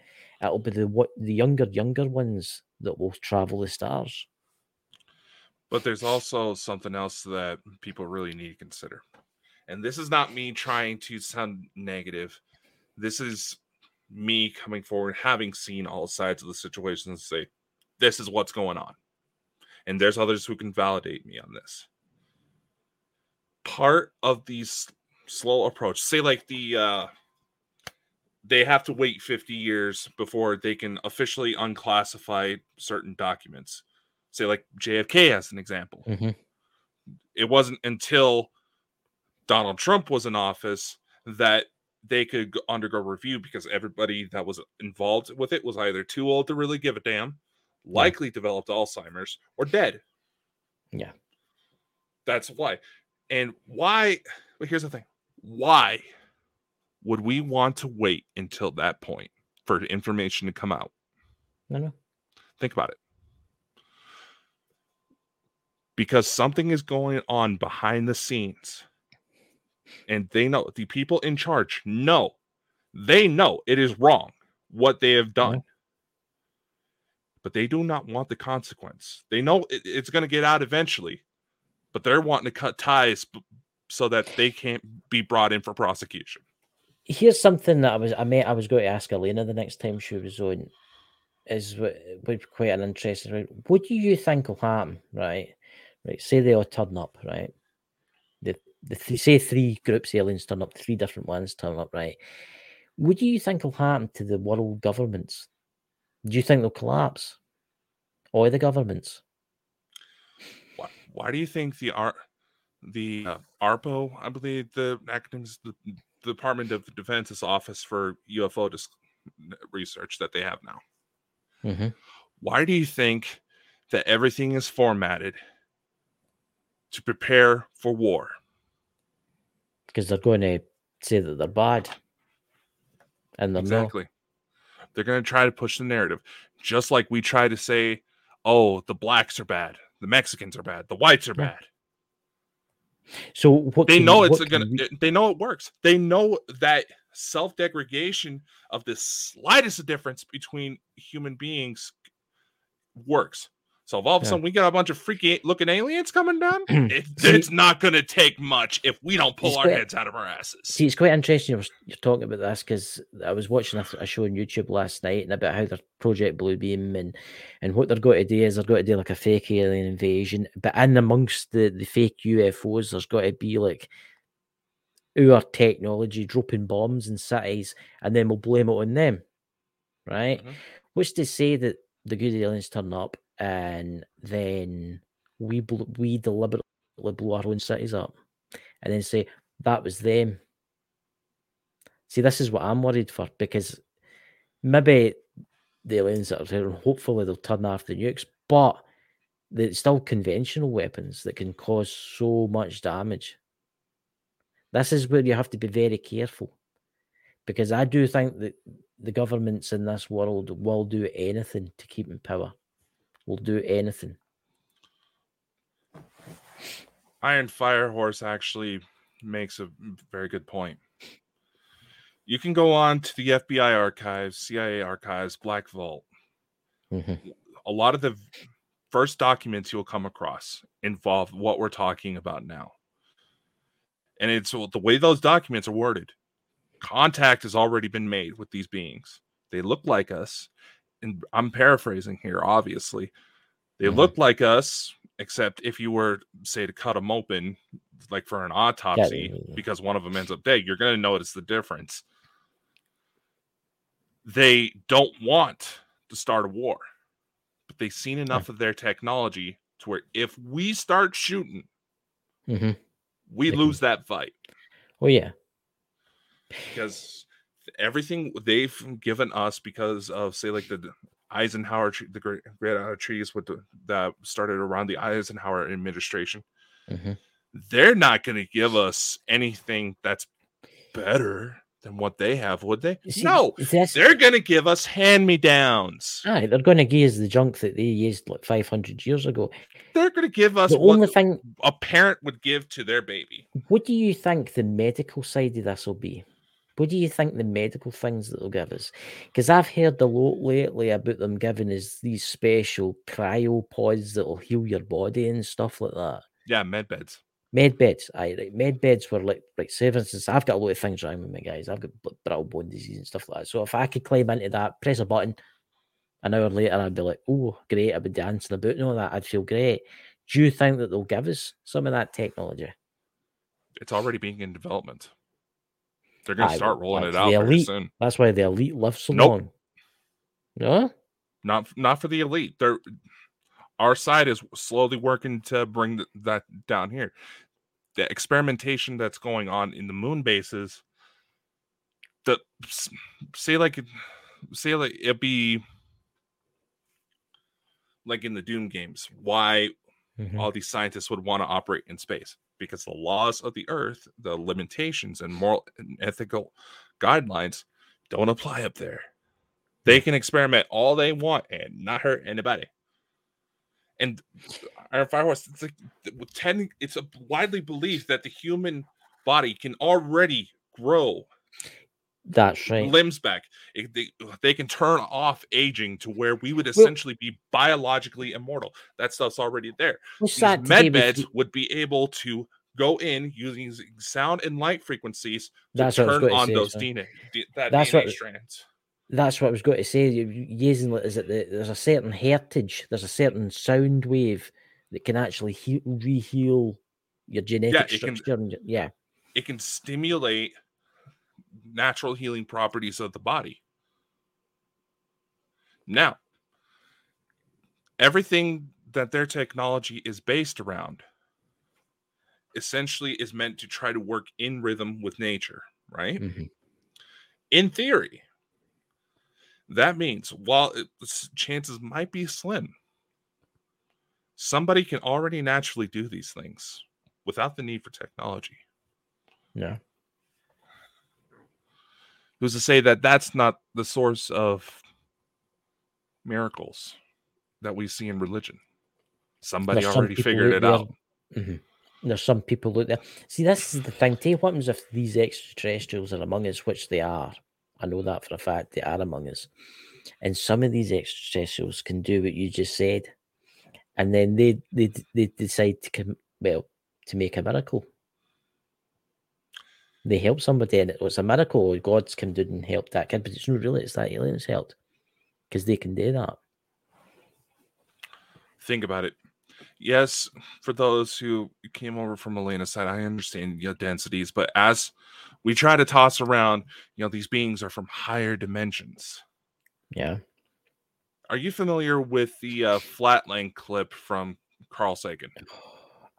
it'll be the what the younger, younger ones that will travel the stars. But there's also something else that people really need to consider. And this is not me trying to sound negative. This is me coming forward, having seen all sides of the situation, and say, this is what's going on. And there's others who can validate me on this. Part of these slow approach, say like the uh they have to wait 50 years before they can officially unclassify certain documents. Say like JFK as an example. Mm-hmm. It wasn't until Donald Trump was in office that they could undergo review because everybody that was involved with it was either too old to really give a damn, likely yeah. developed Alzheimer's, or dead. Yeah. That's why. And why? Well, here's the thing why would we want to wait until that point for information to come out? No, no. Think about it. Because something is going on behind the scenes and they know the people in charge know they know it is wrong what they have done mm-hmm. but they do not want the consequence they know it, it's going to get out eventually but they're wanting to cut ties so that they can't be brought in for prosecution here's something that i was i may i was going to ask elena the next time she was on is would be quite an interesting right what do you think will happen right right say they all turn up right the th- say three groups of aliens turn up, three different ones turn up, right? What do you think will happen to the world governments? Do you think they'll collapse? Or the governments? Why, why do you think the art the uh, ARPO, I believe the academics, the, the Department of Defense's office for UFO dis- research that they have now. Mm-hmm. Why do you think that everything is formatted to prepare for war? because they're going to say that they're bad, and they're exactly. Not. They're going to try to push the narrative, just like we try to say, "Oh, the blacks are bad, the Mexicans are bad, the whites are yeah. bad." So what they know it's gonna. We... They know it works. They know that self degradation of the slightest difference between human beings works. So if all of a sudden we get a bunch of freaky looking aliens coming down, it, it's not going to take much if we don't pull our quite, heads out of our asses. See, it's quite interesting you're, you're talking about this because I was watching a, a, show on YouTube last night and about how their Project Bluebeam and and what they're going to do is they're going to do like a fake alien invasion, but in amongst the the fake UFOs, there's got to be like our technology dropping bombs in cities, and then we'll blame it on them, right? Mm-hmm. Which to say that the good aliens turn up and then we bl- we deliberately blow our own cities up, and then say that was them. See, this is what I'm worried for because maybe the aliens that are there, hopefully they'll turn after the nukes, but it's still conventional weapons that can cause so much damage. This is where you have to be very careful because I do think that the governments in this world will do anything to keep in power will do anything. Iron Firehorse actually makes a very good point. You can go on to the FBI archives, CIA archives, Black Vault. Mm-hmm. A lot of the first documents you'll come across involve what we're talking about now. And it's the way those documents are worded. Contact has already been made with these beings. They look like us. And I'm paraphrasing here, obviously. They Mhm. look like us, except if you were, say, to cut them open, like for an autopsy, yeah, yeah. because one of them ends up dead, you're going to notice the difference. They don't want to start a war, but they've seen enough of their technology to where if we start shooting, hmm we They can- lose that fight Oh yeah. because everything they've given us because of say like the Eisenhower the great great uh, treaties with the, that started around the Eisenhower administration. Hmm they're not going to give us anything that's better than what they have would they? See, no they're going to give us hand me downs aye, they're going to give us the junk that they used like 500 years ago. they're going to give us The what only thing, a parent would give to their baby. What do you think the medical side of this will be? What do you think the medical things that they'll give us? Because I've heard a lot lately about them giving us these special cryopods that will heal your body and stuff like that. yeah med beds Med beds, aye, right. Med beds were like, like, say for instance, I've got a lot of things wrong with me, guys. I've got brittle bone disease and stuff like that. So if I could climb into that, press a button, an hour later, I'd be like, oh, great, I'd be dancing about and all that. I'd feel great. Do you think that they'll give us some of that technology? it's already being in development they're going to start rolling it out elite. soon That's why the elite left so Nope. long. No? not not for the elite. They're our side is slowly working to bring th- that down here. The experimentation that's going on in the moon bases, the say like it- say like it'd be like in the Doom games. Why Mhm. all these scientists would want to operate in space because the laws of the earth, the limitations and moral and ethical guidelines don't apply up there. They can experiment all they want and not hurt anybody. And Iron Firehorse, it's like with ten, it's a widely believed that the human body can already grow That's right. limbs back. It- they, they can turn off aging to where we would Well- essentially be biologically immortal. That stuff's already there What's these that to do med beds would be able to go in using sound and light frequencies to That's what I was turn on say, those so- DNA, that That's DNA what- strands. That's what I was going to say. Using is that the, there's a certain heritage, there's a certain sound wave that can actually heal, re-heal your genetic can- structure. and yeah, It can stimulate natural healing properties of the body. Now, everything that their technology is based around essentially is meant to try to work in rhythm with nature, right? mhm, in theory, that means while it, chances might be slim, somebody can already naturally do these things without the need for technology. yeah. Who's to say that that's not the source of miracles that we see in religion? Somebody There's already people figured it there- out. Mhm. There's some people out there. See, this is the thing. Tell what happens if these extraterrestrials are among us, which they are. I know that for a fact. They are among us. And some of these extraterrestrials can do what you just said. And then they they, they decide to come well to make a miracle. They help somebody and it was a miracle. God's come down and helped that kid, but it's not really, it's that aliens helped. Because they can do that. think about it. Yes, for those who came over from Elena's side, I understand your densities, but as we try to toss around, you know, these beings are from higher dimensions. Yeah. Are you familiar with the uh, Flatland clip from Carl Sagan?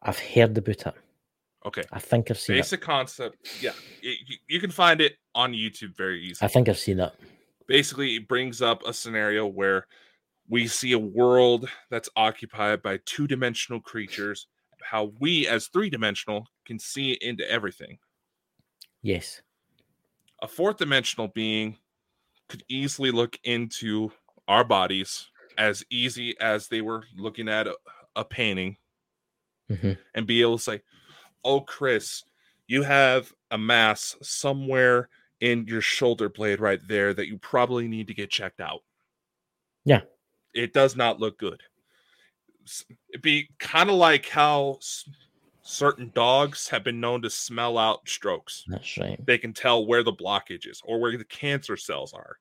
I've heard about it. Okay, I think I've seen it. basic concept. Yeah, y- you can find it on YouTube very easily. I think I've seen it. basically it brings up a scenario where we see a world that's occupied by two-dimensional creatures how we as three-dimensional can see into everything Yes. a fourth dimensional being could easily look into our bodies as easy as they were looking at a, a painting hmm and be able to say oh chris you have a mass somewhere in your shoulder blade right there that you probably need to get checked out Yeah. it does not look good it'd be kind of like how certain dogs have been known to smell out strokes. That's right. They can tell where the blockage is or where the cancer cells are.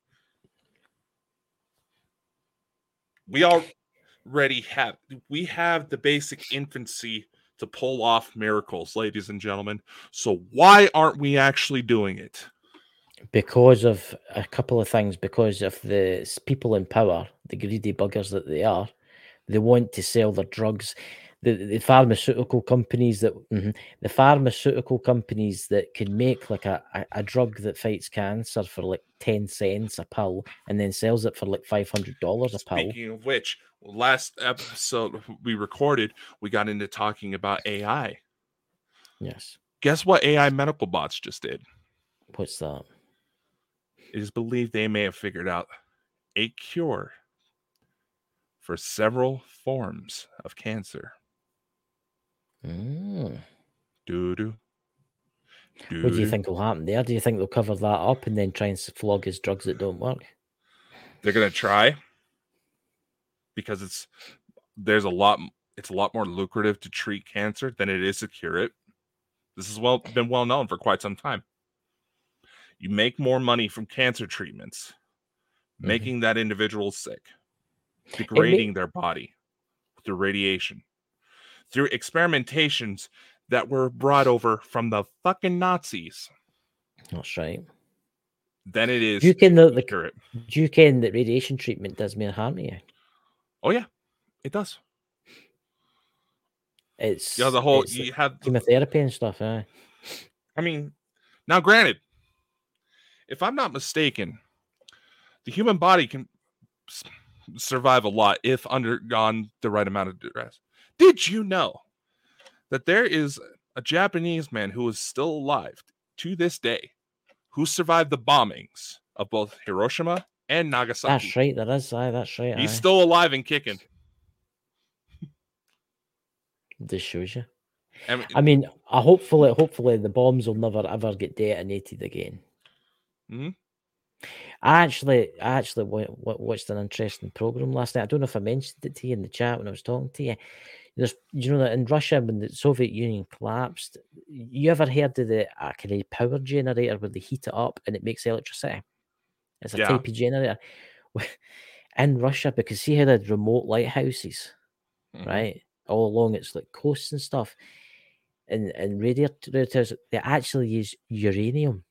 We already have we have the basic infancy to pull off miracles, ladies and gentlemen. So why aren't we actually doing it? because of a couple of things because of the people in power the greedy buggers that they are they want to sell their drugs the, the pharmaceutical companies that mhm, the pharmaceutical companies that can make like a, a, a drug that fights cancer for like 10 cents a pill and then sells it for like $500 a pill Speaking of which, last episode we recorded, we got into talking about AI. yes Guess what AI medical bots just did? what's that It is believed they may have figured out a cure for several forms of cancer. Mm. Doo doo. what do you think will happen there do you think they'll cover that up and then try and flog his drugs that don't work They're gonna try because it's there's a lot it's a lot more lucrative to treat cancer than it is to cure it. This has well been well known for quite some time. You make more money from cancer treatments, Mhm. making that individual sick, degrading their body through radiation, through experimentations that were brought over from the fucking Nazis. that's right Then it is do you can the it. Do you ken that radiation treatment does more harm to you? Oh yeah, it does. It's Yeah, the whole you have the chemotherapy and stuff. Eh? I mean, now granted, if I'm not mistaken, the human body can survive a lot if undergone the right amount of duress. Did you know that there is a Japanese man who is still alive to this day who survived the bombings of both Hiroshima and Nagasaki? That's right. There is. Aye, that's right. He's aye. still alive and kicking. This shows you. I mean, I mean, hopefully, hopefully, the bombs will never ever get detonated again. Mhm. I actually, I actually wa- wa- watched an interesting program last night. I don't know if I mentioned it to you in the chat when I was talking to you. There's, you know, that in Russia when the Soviet Union collapsed, you ever heard of the kind of power generator where they heat it up and it makes electricity? It's a Yeah. type of generator. In Russia, because see how they had remote lighthouses, mhm. right? All along its like coasts and stuff. And and radiators, they actually use uranium,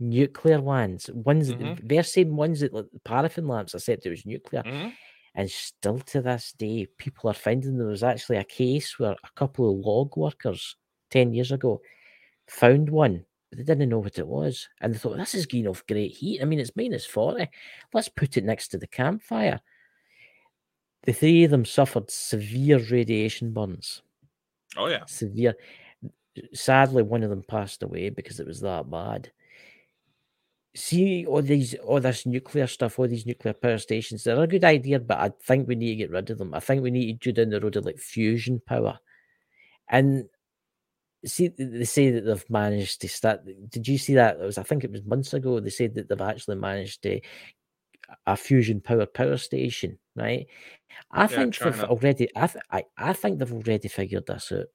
nuclear ones, ones Mhm. they're same ones that like the paraffin lamps. I said it was nuclear, Mhm. And still to this day, people are finding there was actually a case where a couple of log workers ten years ago found one. But they didn't know what it was, and they thought this is giving off great heat. I mean, it's minus forty. Let's put it next to the campfire. The three of them suffered severe radiation burns Oh yeah. severe. Sadly, one of them passed away because it was that bad. See all these, all this nuclear stuff, all these nuclear power stations. They're a good idea, but I think we need to get rid of them. I think we need to go down the road of like fusion power. And see, they say that they've managed to start. Did you see that? It was, I think it was months ago. They said that they've actually managed to a fusion power power station, right? I think they've already. I, th- I I think they've already figured this out,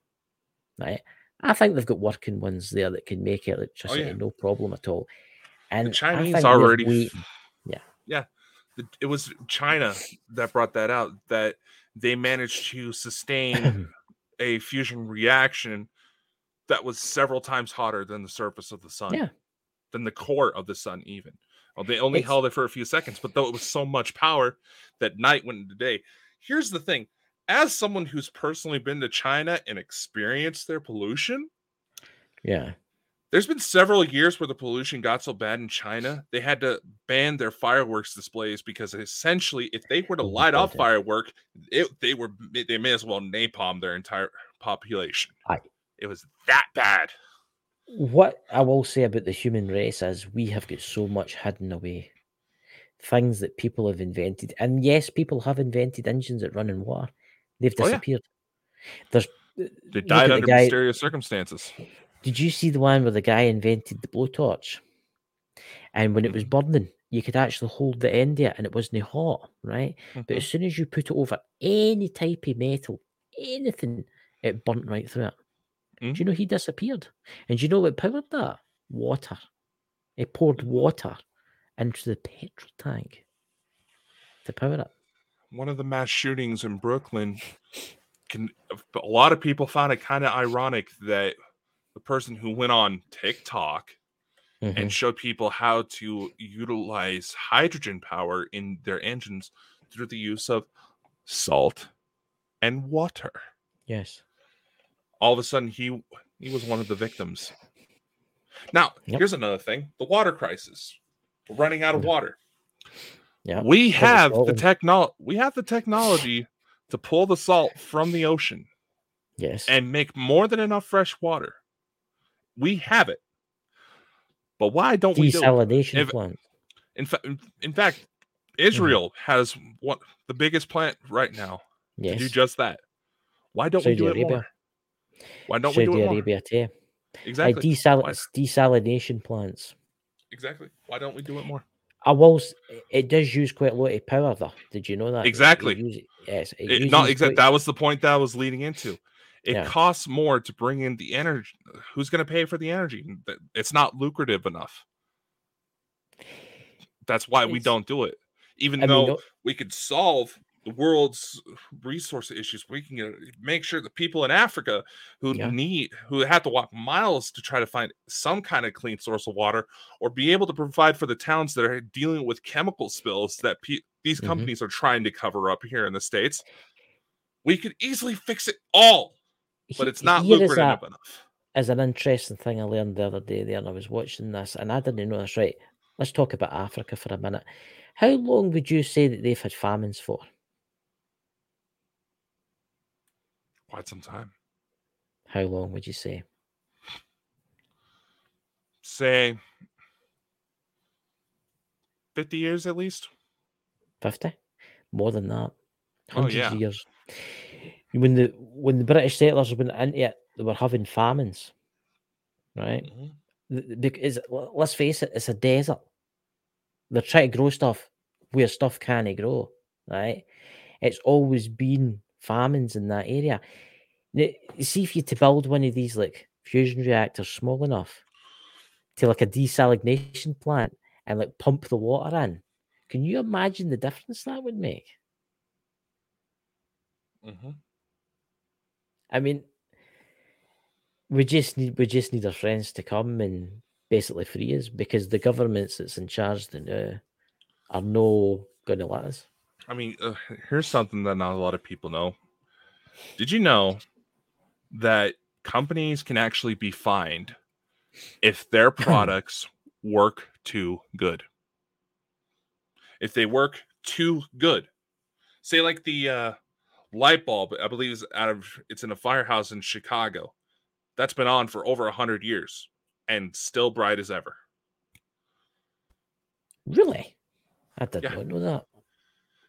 right? I think they've got working ones there that can make oh, electricity, yeah. no problem at all. And The Chinese already. f- waiting. Yeah. It was China that brought that out that they managed to sustain a fusion reaction that was several times hotter than the surface of the sun. Yeah. Than the core of the sun, even. Well, they only It's- held it for a few seconds, but though it was so much power that night went into day. Here's the thing as someone who's personally been to China and experienced their pollution, yeah, there's been several years where the pollution got so bad in China, they had to ban their fireworks displays because essentially, if they were to light off firework, it, they were they may as well napalm their entire population. Aye. It was that bad. what I will say about the human race is we have got so much hidden away. Things that people have invented. And yes, people have invented engines that run in water. They've Oh, yeah. disappeared. There's They died at the under guy- mysterious circumstances. Did you see the one where the guy invented the blowtorch? And when it was burning, you could actually hold the end of it and it wasn't hot, right? But Mhm. as soon as you put it over any type of metal, anything, it burnt right through it. Do Mm. you know he disappeared? And do you know what powered that? Water. He poured water into the petrol tank to power it. one of the mass shootings in Brooklyn can a lot of people found it kind of ironic that person who went on TikTok Mhm. and showed people how to utilize hydrogen power in their engines through the use of salt and water. Yes. All of a sudden he he was one of the victims. Now, Yep. here's another thing, the water crisis. We're running out of Mhm. water. Yeah. We have the technology we have the technology to pull the salt from the ocean Yes. and make more than enough fresh water. We have it. But why don't we do it? Desalination If- plant. In, fa- in, fact, Israel mm-hmm. has what the biggest plant right now Yes. to do just that. Why don't we Saudi do it Arabia. more? Why don't we Saudi do it more? Arabia too. Exactly. Like desal- Why- desalination plants. exactly. Why don't we do it more? I will. It does use quite a lot of power, though. Did you know that? It- it Exactly. uses- yes. It It, not exactly. That was the point that I was leading into. It Yeah. costs more to bring in the energy. Who's going to pay for the energy? It's not lucrative enough. That's why we don't do it. Even I though mean, we could solve the world's resource issues, we can make sure the people in Africa who Yeah. need, who have to walk miles to try to find some kind of clean source of water, or be able to provide for the towns that are dealing with chemical spills that pe- these Mhm. companies are trying to cover up here in the states. We could easily fix it all, but it's not lucrative a- enough. is an interesting thing I learned the other day there, and I was watching this, and I didn't know this. Right, let's talk about Africa for a minute. How long would you say that they've had famines for? Quite some time. How long would you say? Say 50 years at least. Fifty? More than that? Oh, Hundreds yeah. of years. When the when the British settlers went into it, they were having famines, right? Mhm. th- because let's face it, it's a desert. They're trying to grow stuff where stuff can't grow, right? It's always been famines in that area. Now, you see if you to build one of these like fusion reactors small enough to like a desalination plant and like pump the water in, can you imagine the difference that would make? Mhm. I mean, we just need we just need our friends to come and basically free us because the governments that's in charge now are no going to let us. I mean, uh, here's something that not a lot of people know. Did you know that companies can actually be fined if their products work too good? If they work too good, say like the uh, light bulb, I believe is out of it's in a firehouse in Chicago that's been on for over a hundred years and still bright as ever. Really? I did Yeah. know that.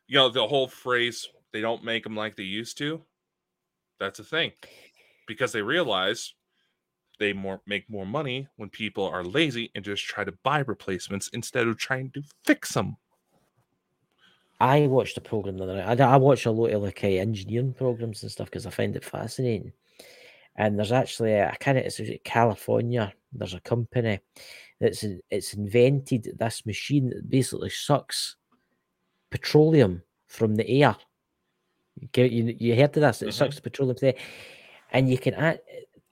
you know the whole phrase they don't make them like they used to that's a thing because they realize they more make more money when people are lazy and just try to buy replacements instead of trying to fix them I watched a program the other night. I, I watch a lot of like uh, engineering programs and stuff because I find it fascinating. And there's actually a kind of it's California. There's a company that's it's invented this machine that basically sucks petroleum from the air. You, you, you heard of this? It Mhm. sucks the petroleum from the air, and you can add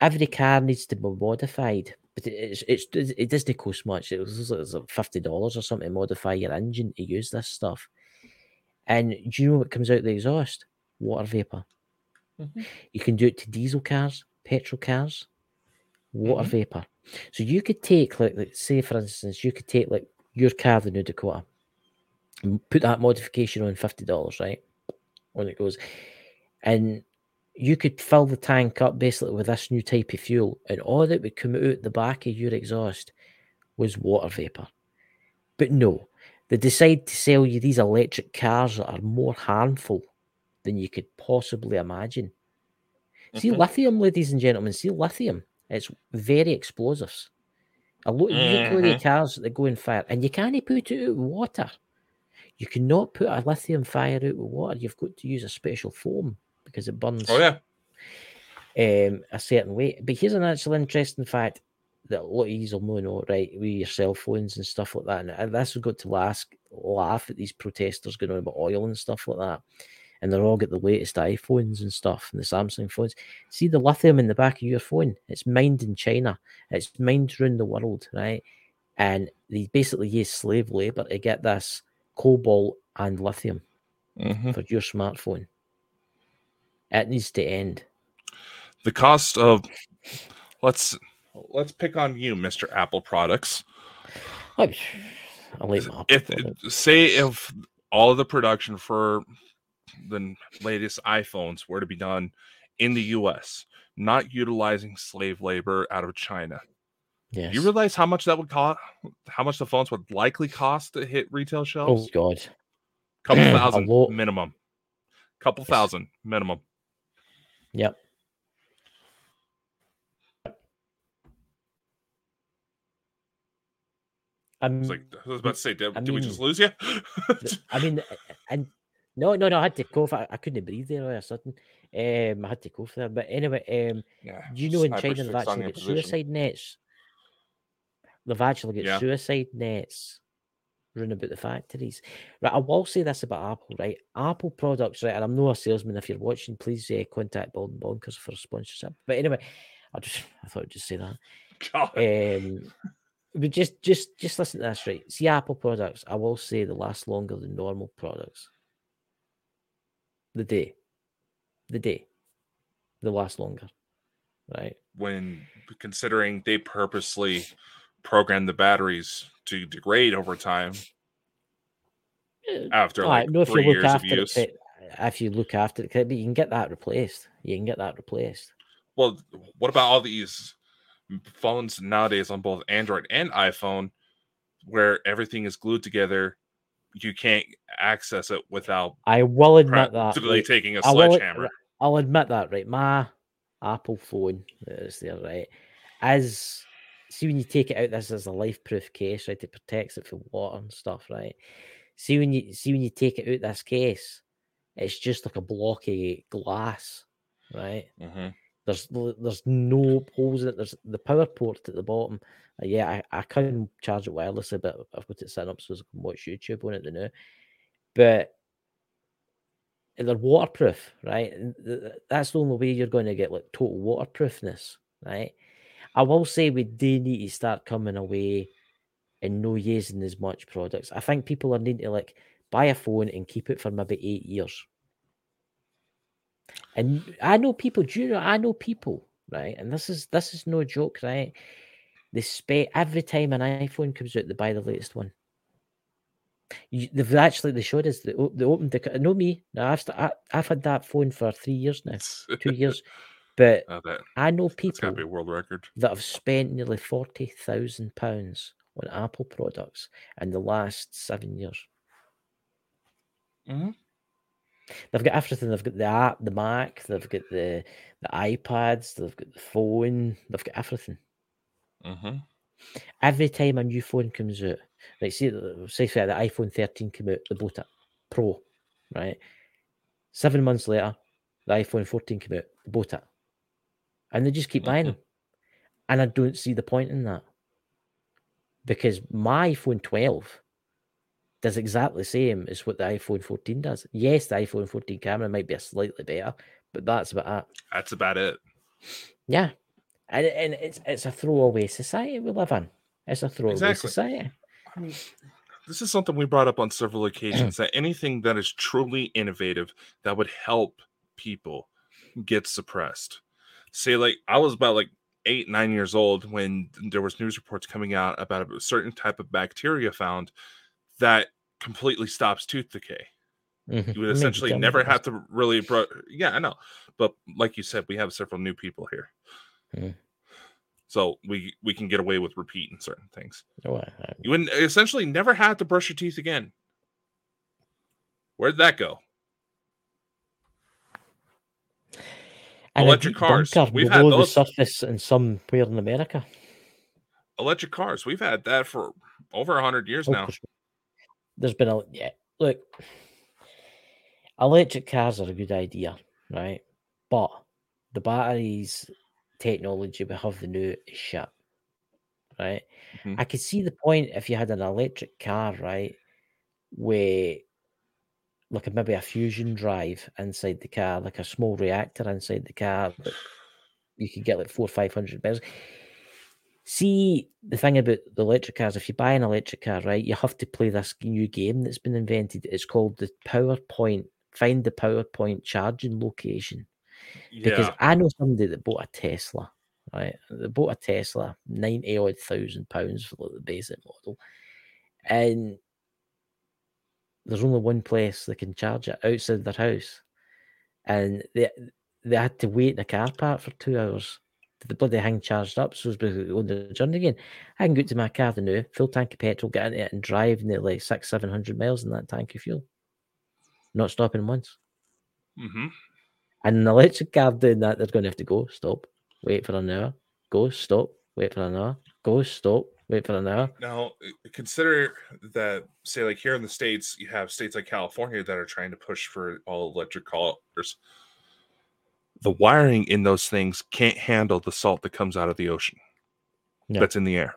every car needs to be modified. But it- it's, it's it doesn't cost much. It was it's like fifty dollars or something to modify your engine to use this stuff. And do you know what comes out the exhaust? Water vapor. Mhm. You can do it to diesel cars, petrol cars, water Mhm. vapor. So you could take like, like say for instance, you could take like your car, the New Dakota, and put that modification on fifty dollars, right? When it goes, and you could fill the tank up basically with this new type of fuel, and all that would come out the back of your exhaust was water vapor. But no, they decide to sell you these electric cars that are more harmful than you could possibly imagine. See, Mhm. lithium, ladies and gentlemen, see, lithium, it's very explosives. A lot of nuclear Mhm. cars that go in fire, and you can't put it out with water. You cannot put a lithium fire out with water. You've got to use a special foam because it burns Oh yeah. um, a certain way. But here's an actual interesting fact that a lot of you know, right? With your cell phones and stuff like that. And- has got to last, laugh at these protesters going on about oil and stuff like that. And they're all got the latest iPhones and stuff and the Samsung phones. See the lithium in the back of your phone? It's mined in China. It's mined around the world, right? And they basically use slave labor to get this cobalt and lithium Mhm. for your smartphone. It needs to end. The cost of let's let's pick on you, Mr. Apple products. I, I like my If products. say if all of the production for the latest iPhones were to be done in the US, not utilizing slave labor out of China. Yes. You realize how much that would cost? How much the phones would likely cost to hit retail shelves? oh shelves? God. couple thousand minimum. Couple Yes. thousand minimum. Yep. I'm, It's like I was about to say, did, I did we just lose you? I mean, uh, and no, no, no, I had to cough. I, I couldn't breathe there all of a sudden. Um, I had to cough there. But anyway, um, yeah. do you know in China they've actually your got position. suicide nets? They've actually got Yeah. suicide nets running about the factories. Right, I will say this about Apple, right? Apple products, right? And I'm not a salesman. If you're watching, please uh, contact Bald and Bonkers for a sponsorship. But anyway, I just I thought I'd just say that. God. Um, but just just just listen to this, right? See, Apple products, I will say they last longer than normal products. The day, the day, they last longer, right? when considering they purposely program the batteries to degrade over time after like no, if you three look years of after it, use. but if you look after it, you can get that replaced. You can get that replaced. Well, what about all these phones nowadays on both Android and iPhone where everything is glued together? You can't access it without I will admit that. right? taking a I will- sledgehammer. I'll admit that, right? My Apple phone is there, right? As see when you take it out, this is a life proof case, right? It protects it from water and stuff, right? See when you see when you take it out this case, it's just like a blocky glass, right? Mhm. There's there's no holes in it. There's the power port at the bottom. Uh, yeah, I, I can charge it wirelessly, but I've got it set up so I can watch YouTube on it now. But they're waterproof, right? That's the only way you're going to get like total waterproofness, right? I will say we do need to start coming away and no using as much products. I think people are needing to like buy a phone and keep it for maybe eight years. And I know people, do you know, I know people, right? And this is this is no joke, right? They spend every time an iPhone comes out, they buy the latest one. You, they've actually they showed us they, they opened the no me no I've st- I, I've had that phone for three years now two years but that, I know people to be a world record. that have spent nearly forty thousand pounds on Apple products in the last seven years. Mhm. They've got everything. They've got the app, the Mac. They've got the the iPads. They've got the phone. They've got everything. hmm Every time a new phone comes out, like see, the- say for the iPhone 13 came out, they bought it Pro, right? Seven months later, the iPhone 14 came out, they bought it, and they just keep buying Mhm. them. And I don't see the point in that because my iPhone 12 does exactly the same as what the iPhone 14 does. Yes, the iPhone 14 camera might be a slightly better, but that's about it. That's about it. Yeah. And, and it's it's a throwaway society we live in. It's a throwaway Exactly. society. I mean, this is something we brought up on several occasions that anything that is truly innovative that would help people get suppressed. Say, like, I was about like eight, nine years old when there was news reports coming out about a certain type of bacteria found that completely stops tooth decay. Mhm. You would essentially never have to really, bro- yeah, I know. But like you said, we have several new people here. Mm. So we we can get away with repeating certain things. Oh, I- I- You would essentially never have to brush your teeth again. Where'd that go? And Electric cars. We've had those. the surface in somewhere in America. electric cars. We've had that for over a hundred years Oh, now. sure. There's been a yeah. Look, electric cars are a good idea, right? But the batteries technology we have the new is shit, right? Mhm. I could see the point if you had an electric car, right, where like a, maybe a fusion drive inside the car, like a small reactor inside the car you could get like four or five hundred miles. See the thing about the electric cars, if you buy an electric car, right, you have to play this new game that's been invented. It's called the PowerPoint. Find the PowerPoint charging location. Because I know somebody that bought a Tesla, right? They bought a Tesla, ninety odd thousand pounds for the basic model, and there's only one place they can charge it outside their house, and they they had to wait in a car park for two hours. To The bloody thing charged up, so it's basically on the journey again. I can go to my car the new full tank of petrol, get into it, and drive nearly six, seven hundred miles in that tank of fuel, not stopping once. hmm And an electric car doing that, they're going to have to go, stop, wait for an hour, go, stop, wait for an hour, go, stop, wait for an hour. Now, consider that, say, like here in the states, you have states like California that are trying to push for all electric cars. The wiring in those things can't handle the salt that comes out of the ocean Yeah. that's in the air.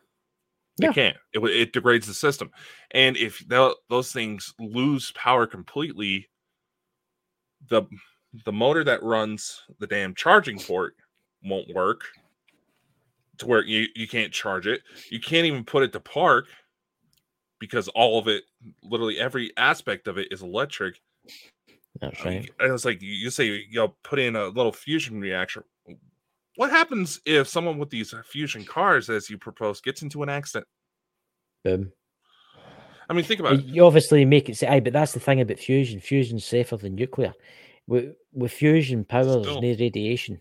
They Yeah. can't. It, it degrades the system. And if those things lose power completely, the the motor that runs the damn charging port won't work to where you, you can't charge it. You can't even put it to park because all of it, literally every aspect of it is electric. That's I right. And it's like you say you know, put in a little fusion reactor. What happens if someone with these fusion cars, as you propose, gets into an accident? Boom. I mean, think about it. You obviously make it say, aye, but that's the thing about fusion. Fusion's safer than nuclear. With, with fusion power, there's no radiation.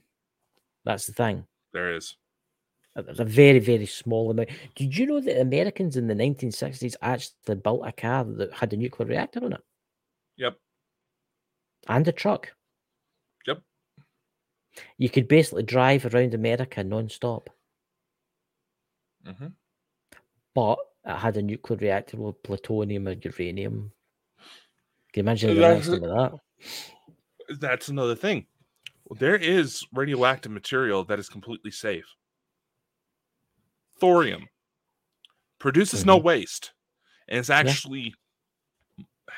That's the thing. There is. Uh, There's a very, very small amount. Did you know that Americans in the 1960s actually built a car that had a nuclear reactor on it. And a truck? Yep. You could basically drive around America non-stop, hmm but it had a nuclear reactor with plutonium and uranium. Can you imagine the That's- of that? That's another thing. There is radioactive material that is completely safe. Thorium produces no waste, and it's actually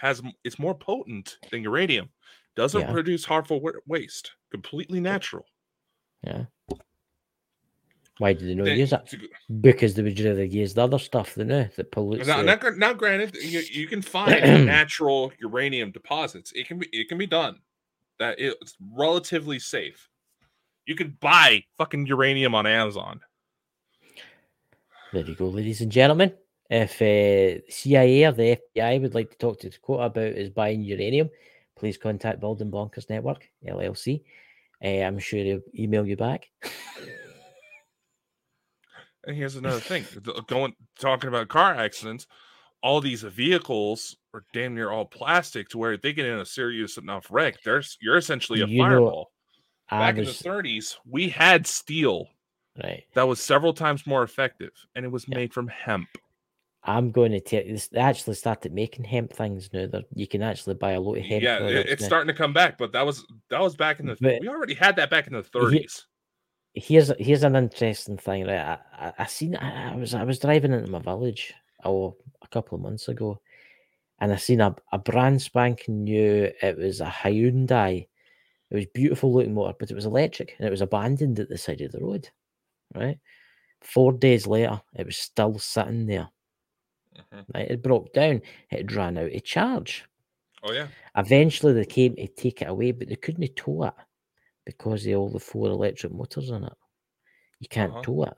has it's more potent than uranium. Doesn't Yeah. produce harmful waste. Completely natural. Yeah. Why did they not Then use that? Because they would rather use the other stuff than know that pollutes. Now, the- now, granted, you, you can find natural uranium deposits. It can be it can be done. That it's relatively safe. You can buy fucking uranium on Amazon. There you go, ladies and gentlemen. If uh, CIA or the FBI would like to talk to Dakota about is buying uranium, please contact Bald and Bonkers Network LLC. Uh, I'm sure he'll email you back. And here's another thing: going talking about car accidents, all these vehicles are damn near all plastic to where they get in a serious enough wreck, there's you're essentially a You fireball. I Back in the 30s, we had steel right. that was several times more effective, and it was Yeah. made from hemp. I'm going to you this. They actually started making hemp things now. That you can actually buy a lot of hemp. yeah, it's now. starting to come back, but that was that was back in the. But- we already had that back in the 30s. here's here's an interesting thing, right? I, I, I seen I, I was I was driving into my village oh a couple of months ago, and I seen a, a brand spanking new. It was a Hyundai. It was beautiful looking motor, but it was electric and it was abandoned at the side of the road. Right, four days later, it was still sitting there. Mhm. Right, it broke down. It ran out of charge. Oh yeah, Eventually, they came to take it away, but they couldn't tow it because of all the four electric motors in it. You can't Uh-huh. tow it.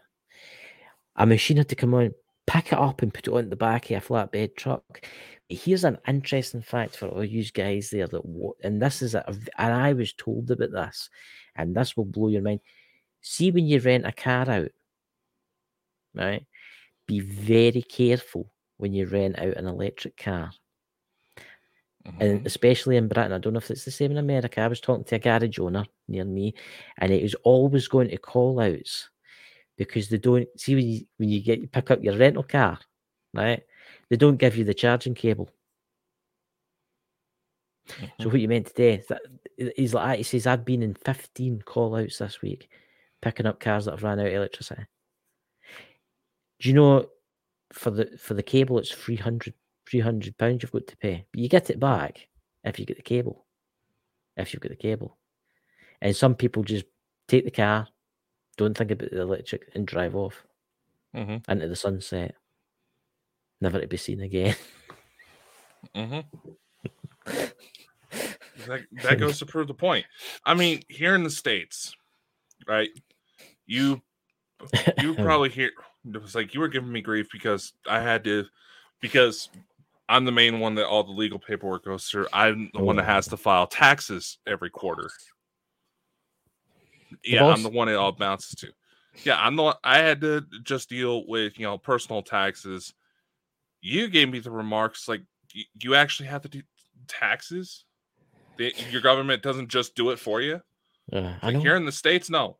A machine had to come on, pick it up, and put it on the back of a flatbed truck. Here's an interesting fact for all you guys there that, and this is a, and I was told about this, and this will blow your mind. See when you rent a car out, right? Be very careful when you rent out an electric car and Mhm. especially in Britain. I don't know if it's the same in America. I was talking to a garage owner near me, and it was always going to call outs because they don't see when you when you get you pick up your rental car, right? They don't give you the charging cable. So what you meant today? is That he's like. He says I've been in fifteen call outs this week, picking up cars that have ran out of electricity. Do you know for the for the cable it's 300 300 pounds you've got to pay, but you get it back if you get the cable. If you've got the cable, and some people just take the car, don't think about the electric, and drive off Mhm. into the sunset, never to be seen again. Mm-hmm. that, that goes to prove the point. I mean, here in the states, right? You you probably hear it was like you were giving me grief because I had to because I'm the main one that all the legal paperwork goes through. I'm the Oh, one that has to file taxes every quarter. Yeah, I'm the one it all bounces to. Yeah, I'm the one I had to just deal with, you know, personal taxes. You gave me the remarks like you, you actually have to do taxes. The, your government doesn't just do it for you. Uh, Like here in the states, no.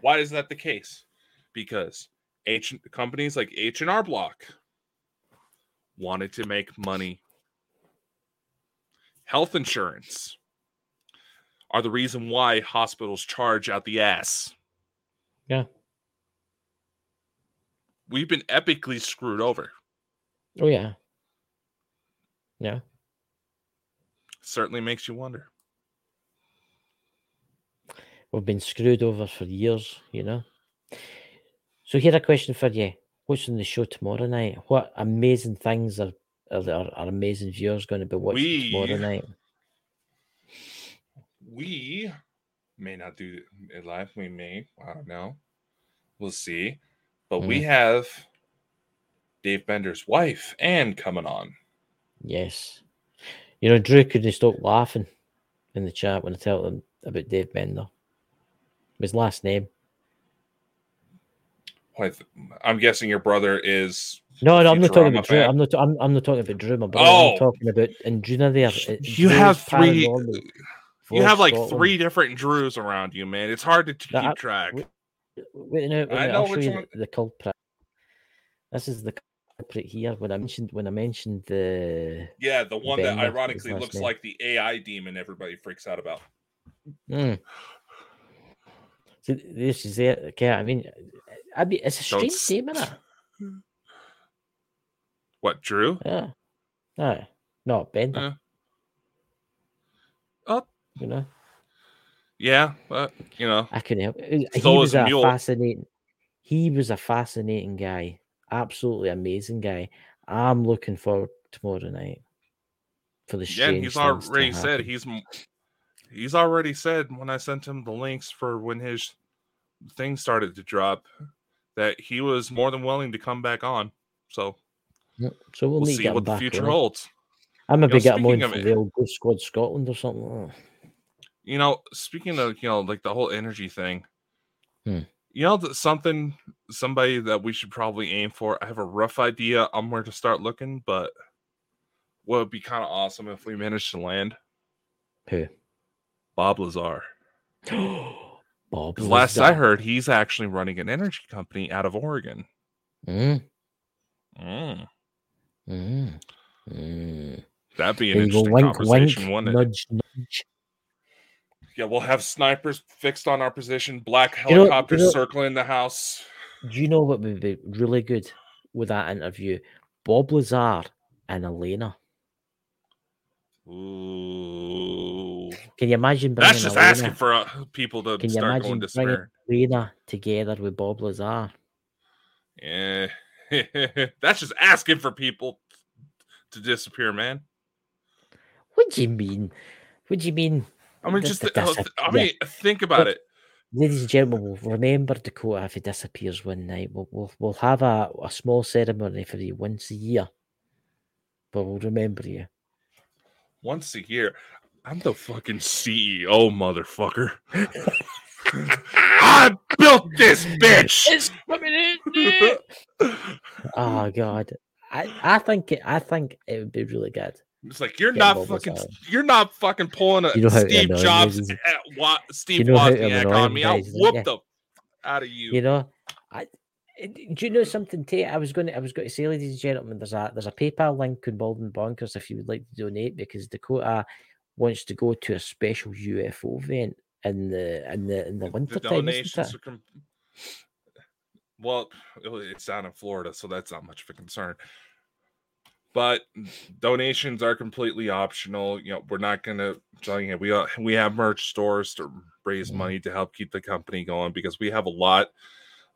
Why is that the case? Because H companies like H and R Block wanted to make money. Health insurance are the reason why hospitals charge out the ass. Yeah. We've been epically screwed over. Oh yeah. Yeah. Certainly makes you wonder. We've been screwed over for years, you know. So here's a question for you. What's on the show tomorrow night? What amazing things are are our, our amazing viewers going to be watching tomorrow night? we may not do it live. We may. I don't know. We'll see. But we hmm. have Dave Bender's wife Anne coming on. Yes. You know, Drew couldn't stop laughing in the chat when I tell them about Dave Bender. His last name. I'm guessing your brother is. No, no, I'm not talking about Drew. I'm not. I'm, I'm not talking about Drew, my brother. Oh. I'm talking about Andrina They have. You have three. You have like Scotland. three different Drews around you, man. It's hard to keep track. wait- Wait minute, wait I know I'll which you one- the, the culprit. This is the culprit here. When I mentioned when I mentioned the Yeah, the one that ironically looks name. like the AI demon everybody freaks out about. Mm. So this is it. Okay, I mean, I mean, it's a Don't strange s- name, is What, Drew? Yeah. No, no, Bender. Yeah. Uh. Oh. you know, Yeah, but you know, I couldn't help. it. He So was a Mule. fascinating. He was a fascinating guy. Absolutely amazing guy. I'm looking forward to tomorrow night for the yeah, he's already said he's he's already said when I sent him the links for when his thing started to drop that he was more than willing to come back on. So Yep, So we'll, we'll see what the future on. holds. I'm a big on of for the old Ghost Squad Scotland or something. Oh, You know, speaking of you know like the whole energy thing, Hmm. you know that something somebody that we should probably aim for. I have a rough idea on where to start looking, but what would be kind of awesome if we managed to land Who? Bob Lazar. Bob. Last I heard, he's actually running an energy company out of Oregon. Mm, Mm, mm, mm. that'd be an There interesting Wink, conversation, wink, wouldn't it? nudge, nudge. Yeah, we'll have snipers fixed on our position, black You know- you helicopters know- circling the house. Do you know what would be really good with that interview? Bob Lazar and Elena. Ooh, Can you imagine that's just asking for uh, people to Can you start imagine going despair. Elena together with Bob Lazar? Yeah, that's just asking for people to disappear, man. What do you mean? What do you mean? I mean, just th- th- that's a- I mean, think about Look, it. Ladies and gentlemen, we'll remember Dakota if he disappears one night. We'll we'll, we'll have a, a small ceremony for you once a year. But we'll remember you. Once a year, I'm the fucking CEO, motherfucker. I built this bitch. It's coming in. oh god. I, I think it I think it would be really good. It's like you're Yeah, not fucking. Lazar. You're not fucking pulling a You know Steve Jobs, isn't at Wa- Steve know how to Wozniak on me. I'll guys, isn't whoop it? the out of you. You know, I do you know something, Tate? I was going to I was going to say, ladies and gentlemen, there's a there's a PayPal link on Bald and Bonkers if you would like to donate because Dakota wants to go to a special UFO event in the in the in the winter The time. donations are com- well, it's down in Florida, so that's not much of a concern. But donations are completely optional. You know, we're not going to tell you we uh, we have merch stores to raise Mhm. money to help keep the company going because we have a lot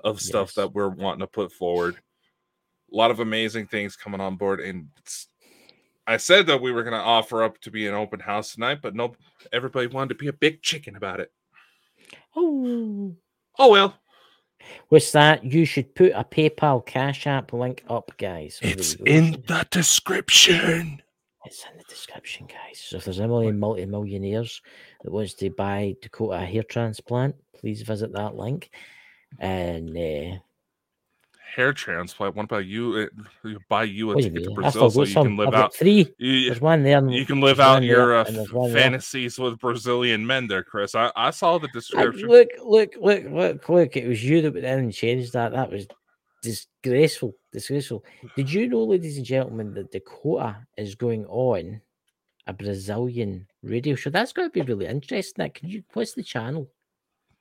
of stuff Yes. that we're wanting to put forward. A lot of amazing things coming on board, and it's, I said that we were going to offer up to be an open house tonight, but nope, everybody wanted to be a big chicken about it. Oh, Oh well, what's that? You should put a PayPal Cash App link up, guys. It's the in the description. It's in the description, guys. So if there's any multi-millionaires that wants to buy Dakota a hair transplant, please visit that link. And uh, hair transplant. What about you? uh, you buy you a what do you ticket to Brazil so you some. can live out. three. You, There's one there. you can live out one your uh, and there's f- one there. fantasies with Brazilian men, there, Chris. I, I saw the I- description. look, look, look, look, look! It was you that went in and changed that. That was disgraceful, disgraceful. Did you know, ladies and gentlemen, that Dakota is going on a Brazilian radio show? That's going to be really interesting. That can you? What's the channel?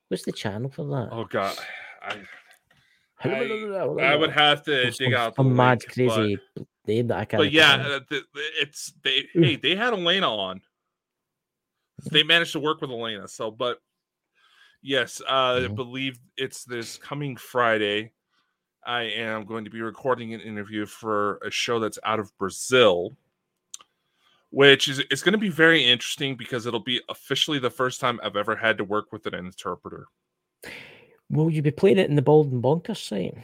What's the channel for that? Oh God, I, I would have to dig out the some mad link, crazy name that I can't. but yeah, uh, it's they. Hey, they had Elena on. They managed to work with Elena. So, but yes, uh, I Mhm. believe it's this coming Friday. I am going to be recording an interview for a show that's out of Brazil, which is it's going to be very interesting because it'll be officially the first time I've ever had to work with an interpreter. Will you be playing it in the Bald and Bonkers site?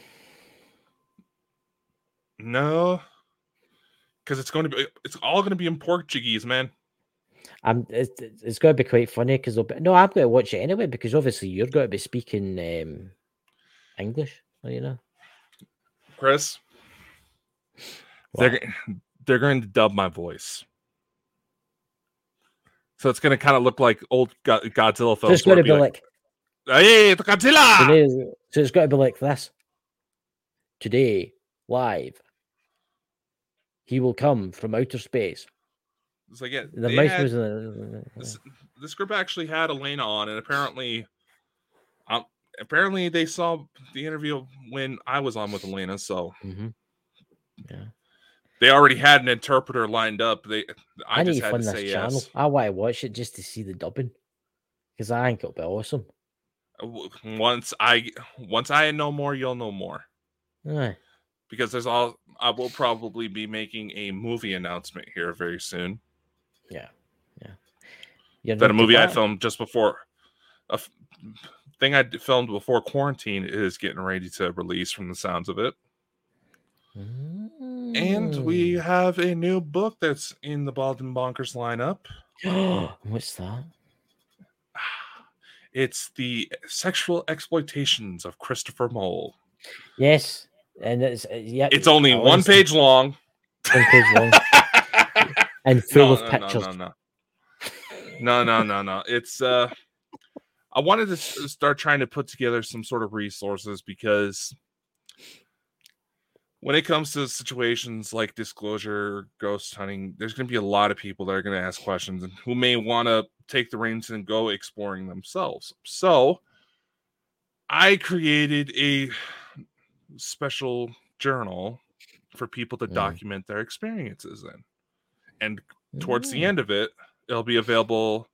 No, because it's going to be it's all going to be in Portuguese, man. I'm. It's, it's going to be quite funny because no, I'm going to watch it anyway because obviously you're going to be speaking um, English, you know. Chris? They're they're going to dub my voice. So it's going to kind of look like old Godzilla films. So it's going to be like, "Hey, the Godzilla!" so it's got to be like this. Today, live, he will come from outer space. It's like yeah, The mouse had- was. This, the script actually had Elena on, and apparently, um, apparently they saw the interview when I was on with Elena, so mhm. Yeah, they already had an interpreter lined up. They, I, I, need just to had to this say channel. yes. I want to watch it just to see the dubbing because I think it'll be awesome. Once I once I know more, you'll know more. Aye. because there's all I will probably be making a movie announcement here very soon. You're That a movie I filmed just before a f- thing I filmed before quarantine is getting ready to release from the sounds of it. And we Mm. have a new book that's in the Bald and Bonkers lineup. What's that? It's the sexual exploitations of Christopher Mole. Yes, and it's uh, yeah. It's only one page long. one page long and full no, of no, pictures. No, no, no. No, no, no, no. It's uh I wanted to start trying to put together some sort of resources because when it comes to situations like disclosure, ghost hunting, there's going to be a lot of people that are going to ask questions and who may want to take the reins and go exploring themselves. So, I created a special journal for people to Mm. document their experiences in. And towards the Mm. end of it, it'll be available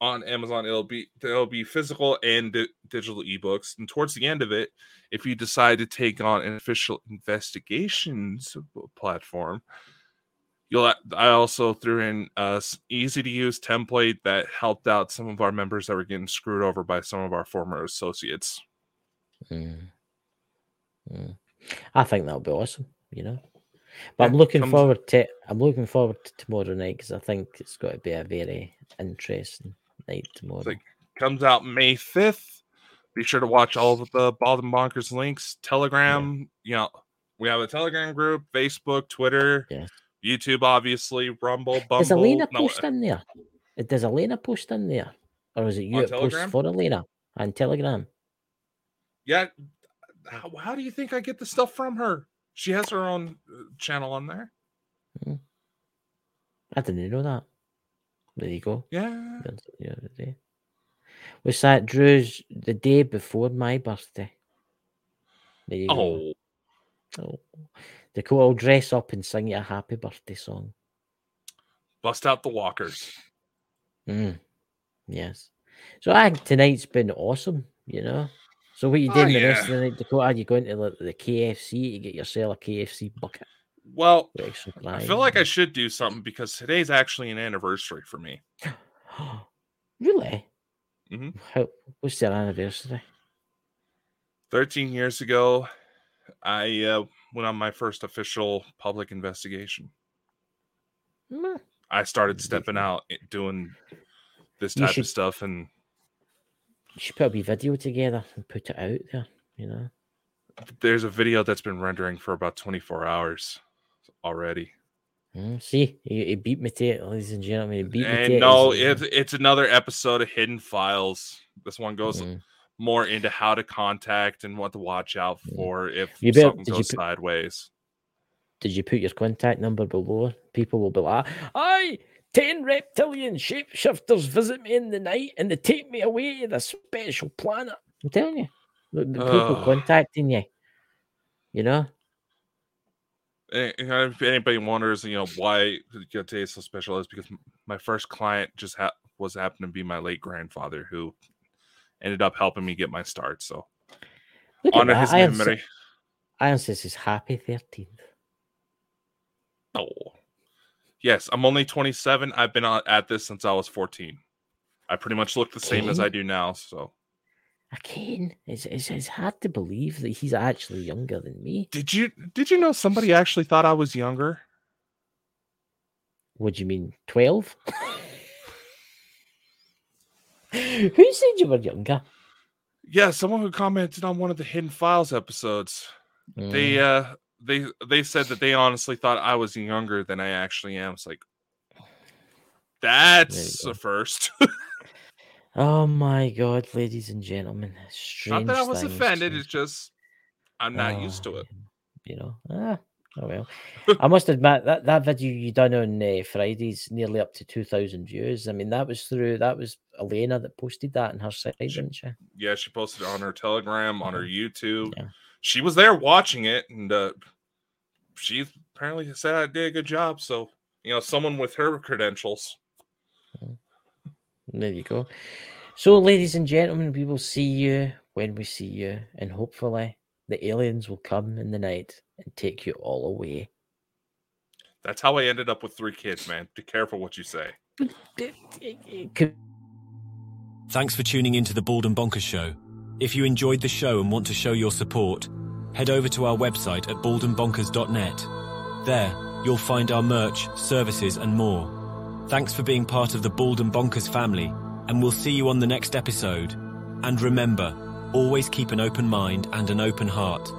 on Amazon. It'll be there'll be physical and di- digital ebooks. And towards the end of it, if you decide to take on an official investigations platform, you'll I also threw in a easy to use template that helped out some of our members that were getting screwed over by some of our former associates. Mm. Mm. I think that'll be awesome. You know, but I'm looking comes- forward to. I'm looking forward to tomorrow night because I think it's going to be a very interesting night tomorrow. It Comes out May 5th. Be sure to watch all of the Bald and Bonkers links. Telegram, you know, we have a Telegram group, Facebook, Twitter, Yeah. YouTube, obviously, Rumble, Bumble. Does Elena no, post in there? Does Elena post in there, or is it you that posts for Elena on Telegram? yeah, how, how do you think I get the stuff from her? She has her own uh, channel on there. I didn't know that. There you go. Yeah. The other day. Was that Drew's the day before my birthday? There you go. Oh, Oh. Dakota will dress up and sing you a happy birthday song. bust out the walkers. Mm. Yes. So I think tonight's been awesome, you know. So what you Oh, doing the rest yeah. of the night, Dakota? You going to like, the KFC to get yourself a KFC bucket Well, I feel like I should do something because today's actually an anniversary for me. really? Mhm. How, what's their anniversary? 13 years ago, I uh, went on my first official public investigation. I started stepping out, doing this type should- of stuff, and You should put a wee video together and put it out there, you know. there's a video that's been rendering for about 24 hours already. Mm, see, he, he beat me to it, ladies and gentlemen. He beat me to And it. no, He's- it's it's another episode of Hidden Files. This one goes Mm. More into how to contact and what to watch out for if You something did you goes put- sideways. Did you put your contact number below? People will be like, "Aye, ten reptilian shapeshifters visit me in the night and they take me away to the special planet." I'm telling you, the, the people Ugh. contacting you. You know, you know, If anybody wonders, you know, why you know, today is so special, is because my first client just ha- was happened to be my late grandfather, who ended up helping me get my start. So look honor his Iron, memory. Iron says it's happy thirteenth. Oh, yes, I'm only 27. I've been at this since I was 14. I pretty much look the same as I do now. So Again, it's, it's it's hard to believe that he's actually younger than me. did you did you know somebody actually thought I was younger? What do you mean, twelve? Who said you were younger? Yeah, someone who commented on one of the Hidden Files episodes. They Mm, uh they they said that they honestly thought I was younger than I actually am. It's like that's the first. Oh my god, ladies and gentlemen. Not that I was offended, it's just I'm not used Oh, to it. You know, ah, oh well. I must admit that that video you done on uh, Fridays nearly up to two thousand views. I mean, that was through that was Elena that posted that on her site, didn't she? Yeah, she posted it on her Telegram, on her YouTube. Yeah. She was there watching it, and uh, she apparently said I did a good job. So you know, someone with her credentials. There you go. So, ladies and gentlemen, we will see you when we see you, and hopefully the aliens will come in the night and take you all away. That's how I ended up with three kids, man. Be careful what you say. Thanks for tuning into the Bald and Bonkers Show. If you enjoyed the show and want to show your support, head over to our website at baldandbonkers.net. There, you'll find our merch, services, and more. Thanks for being part of the Bald and Bonkers family, and we'll see you on the next episode. And remember, always keep an open mind and an open heart.